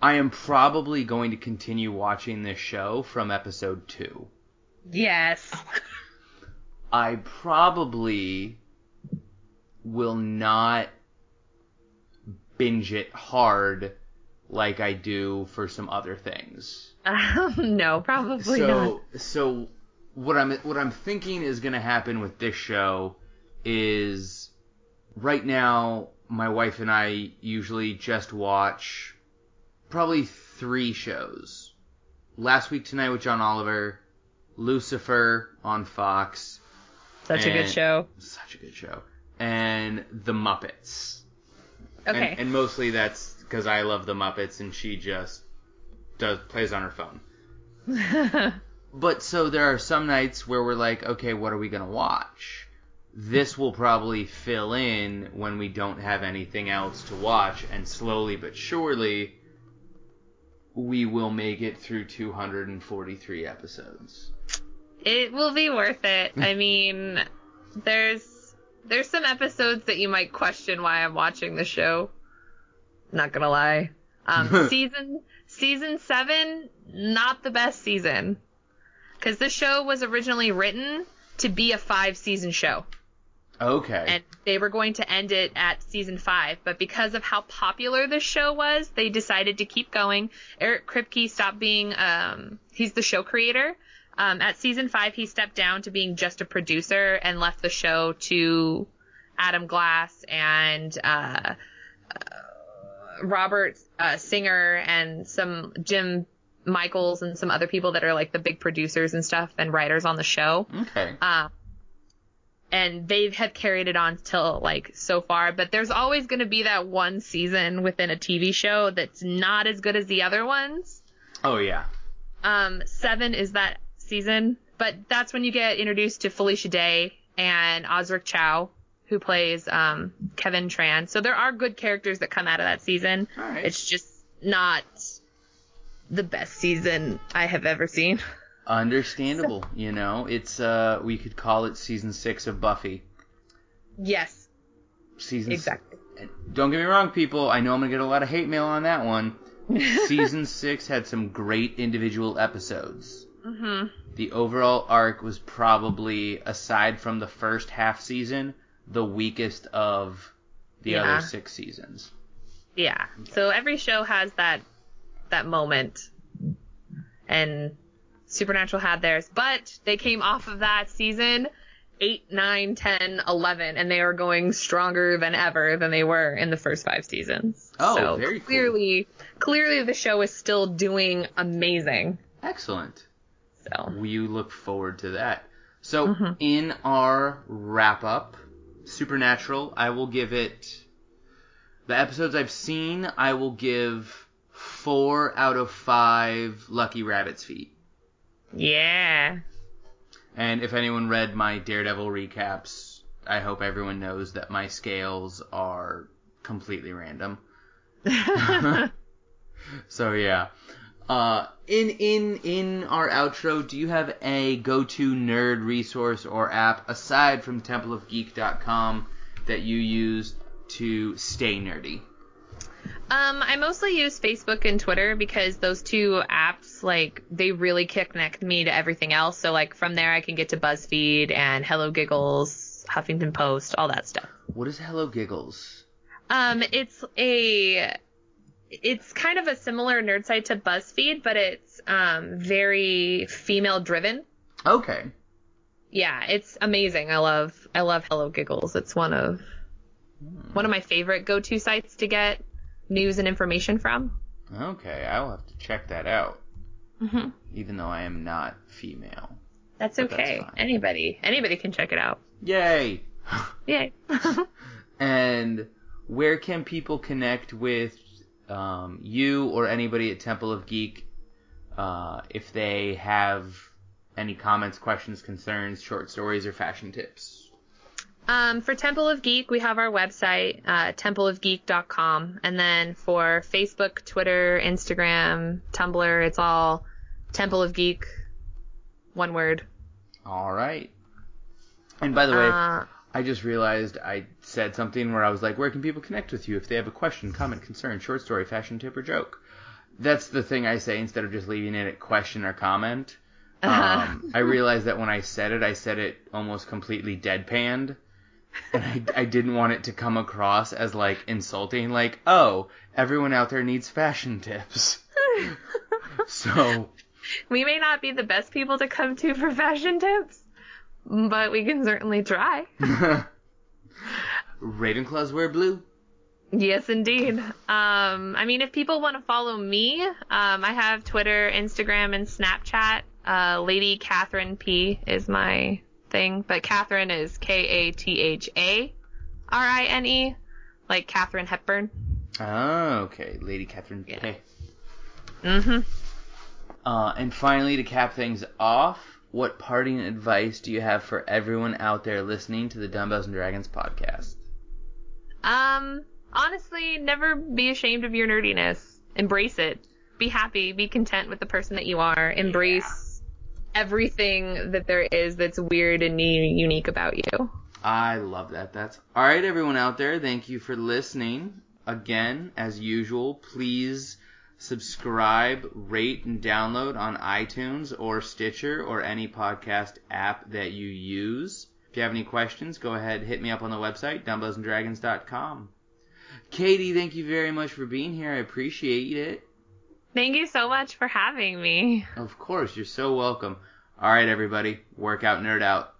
I am probably going to continue watching this show from episode two. Yes. Oh I probably will not binge it hard like I do for some other things. Um, no, probably not. so so what I'm what I'm thinking is going to happen with this show is right now my wife and I usually just watch probably three shows. Last week tonight with John Oliver, Lucifer on Fox, Such a good show. such a good show, and The Muppets. Okay. And, and mostly that's because I love The Muppets and she just does plays on her phone. But so there are some nights where we're like, okay, what are we gonna watch? This will probably fill in when we don't have anything else to watch, and slowly but surely, we will make it through 243 episodes. it will be worth it. I mean, there's there's some episodes that you might question why I'm watching the show. Not gonna lie. Um, season season seven, not the best season, because this show was originally written to be a five season show. Okay. and they were going to end it at season five, but because of how popular this show was, they decided to keep going. Eric Kripke stopped being, um, he's the show creator. Um, at season five, he stepped down to being just a producer and left the show to Adam Glass and, uh, uh, Robert uh, Singer and some Jim Michaels and some other people that are like the big producers and stuff and writers on the show. okay. Um, and they have carried it on till like so far, but there's always going to be that one season within a TV show that's not as good as the other ones. Oh yeah. Um, seven is that season, but that's when you get introduced to Felicia Day and Osric Chau, who plays um, Kevin Tran. So there are good characters that come out of that season. Right. It's just not the best season I have ever seen. Understandable. You know, it's uh, we could call it season six of Buffy. yes, Season. exactly. and Don't get me wrong, people. I know I'm gonna get a lot of hate mail on that one. season six had some great individual episodes. hmm The overall arc was probably, aside from the first half season, the weakest of the Yeah. other six seasons. Yeah. So every show has that that moment. And Supernatural had theirs, but they came off of that season 8, 9, 10, 11 and they are going stronger than ever than they were in the first 5 seasons. Oh, so very cool. clearly clearly the show is still doing amazing. Excellent. So, We look forward to that. So, Mhm. in our wrap up, Supernatural, I will give it. The episodes I've seen, I will give four out of five Lucky Rabbit's Feet. yeah. And if anyone read my Daredevil recaps, I hope everyone knows that my scales are completely random. So yeah. Uh, in in in our outro, do you have a go-to nerd resource or app aside from TempleofGeek.com that you use to stay nerdy? Um, I mostly use Facebook and Twitter because those two apps, like, they really connect me to everything else. So, like, from there I can get to BuzzFeed and Hello Giggles, Huffington Post, all that stuff. What is Hello Giggles? Um, it's a, it's kind of a similar nerd site to BuzzFeed, but it's, um, very female driven. Okay. Yeah, it's amazing. I love, I love Hello Giggles. It's one of, one of my favorite go-to sites to get news and information from. Okay, I'll have to check that out. hmm Even though I am not female. That's But that's okay. anybody, anybody can check it out. Yay! Yay. And where can people connect with um, you or anybody at Temple of Geek uh, if they have any comments, questions, concerns, short stories, or fashion tips? Um, for Temple of Geek, we have our website, uh, templeofgeek.com. And then for Facebook, Twitter, Instagram, Tumblr, it's all Temple of Geek, one word. All right. And by the way, Uh, I just realized I said something where I was like, where can people connect with you if they have a question, comment, concern, short story, fashion tip, or joke? That's the thing I say instead of just leaving it at question or comment. Um, I realized that when I said it, I said it almost completely deadpanned. And I, I didn't want it to come across as like insulting, like, oh, everyone out there needs fashion tips. So, we may not be the best people to come to for fashion tips, but we can certainly try. Ravenclaws wear blue. Yes, indeed. Um, I mean, if people want to follow me, um, I have Twitter, Instagram, and Snapchat. Uh, Lady Katharine P is my thing, but Katharine is K A T H A R I N E, like Katharine Hepburn. Oh, okay. Lady Katharine Yeah. K. Mm-hmm. Uh, and finally, to cap things off, what parting advice do you have for everyone out there listening to the Dumbbells and Dragons podcast? Um, honestly, never be ashamed of your nerdiness. Embrace it. Be happy. Be content with the person that you are. Embrace everything that there is that's weird and unique about you. I love that. That's all right, everyone out there. Thank you for listening. Again, as usual, please subscribe, rate, and download on iTunes or Stitcher or any podcast app that you use. If you have any questions, go ahead hit me up on the website dumbbellsanddragons.com. Katie, thank you very much for being here. I appreciate it. Thank you so much for having me. Of course, you're so welcome. All right, everybody, workout nerd out.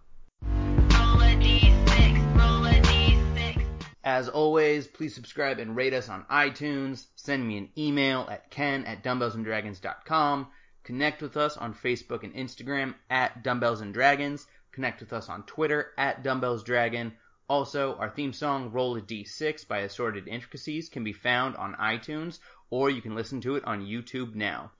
As always, please subscribe and rate us on iTunes. Send me an email at ken at dumbbellsanddragons.com. Connect with us on Facebook and Instagram at Dumbbells and Dragons. Connect with us on Twitter at Dumbbells Dragon. Also, our theme song, Roll a D6 by Assorted Intricacies, can be found on iTunes, or you can listen to it on YouTube now.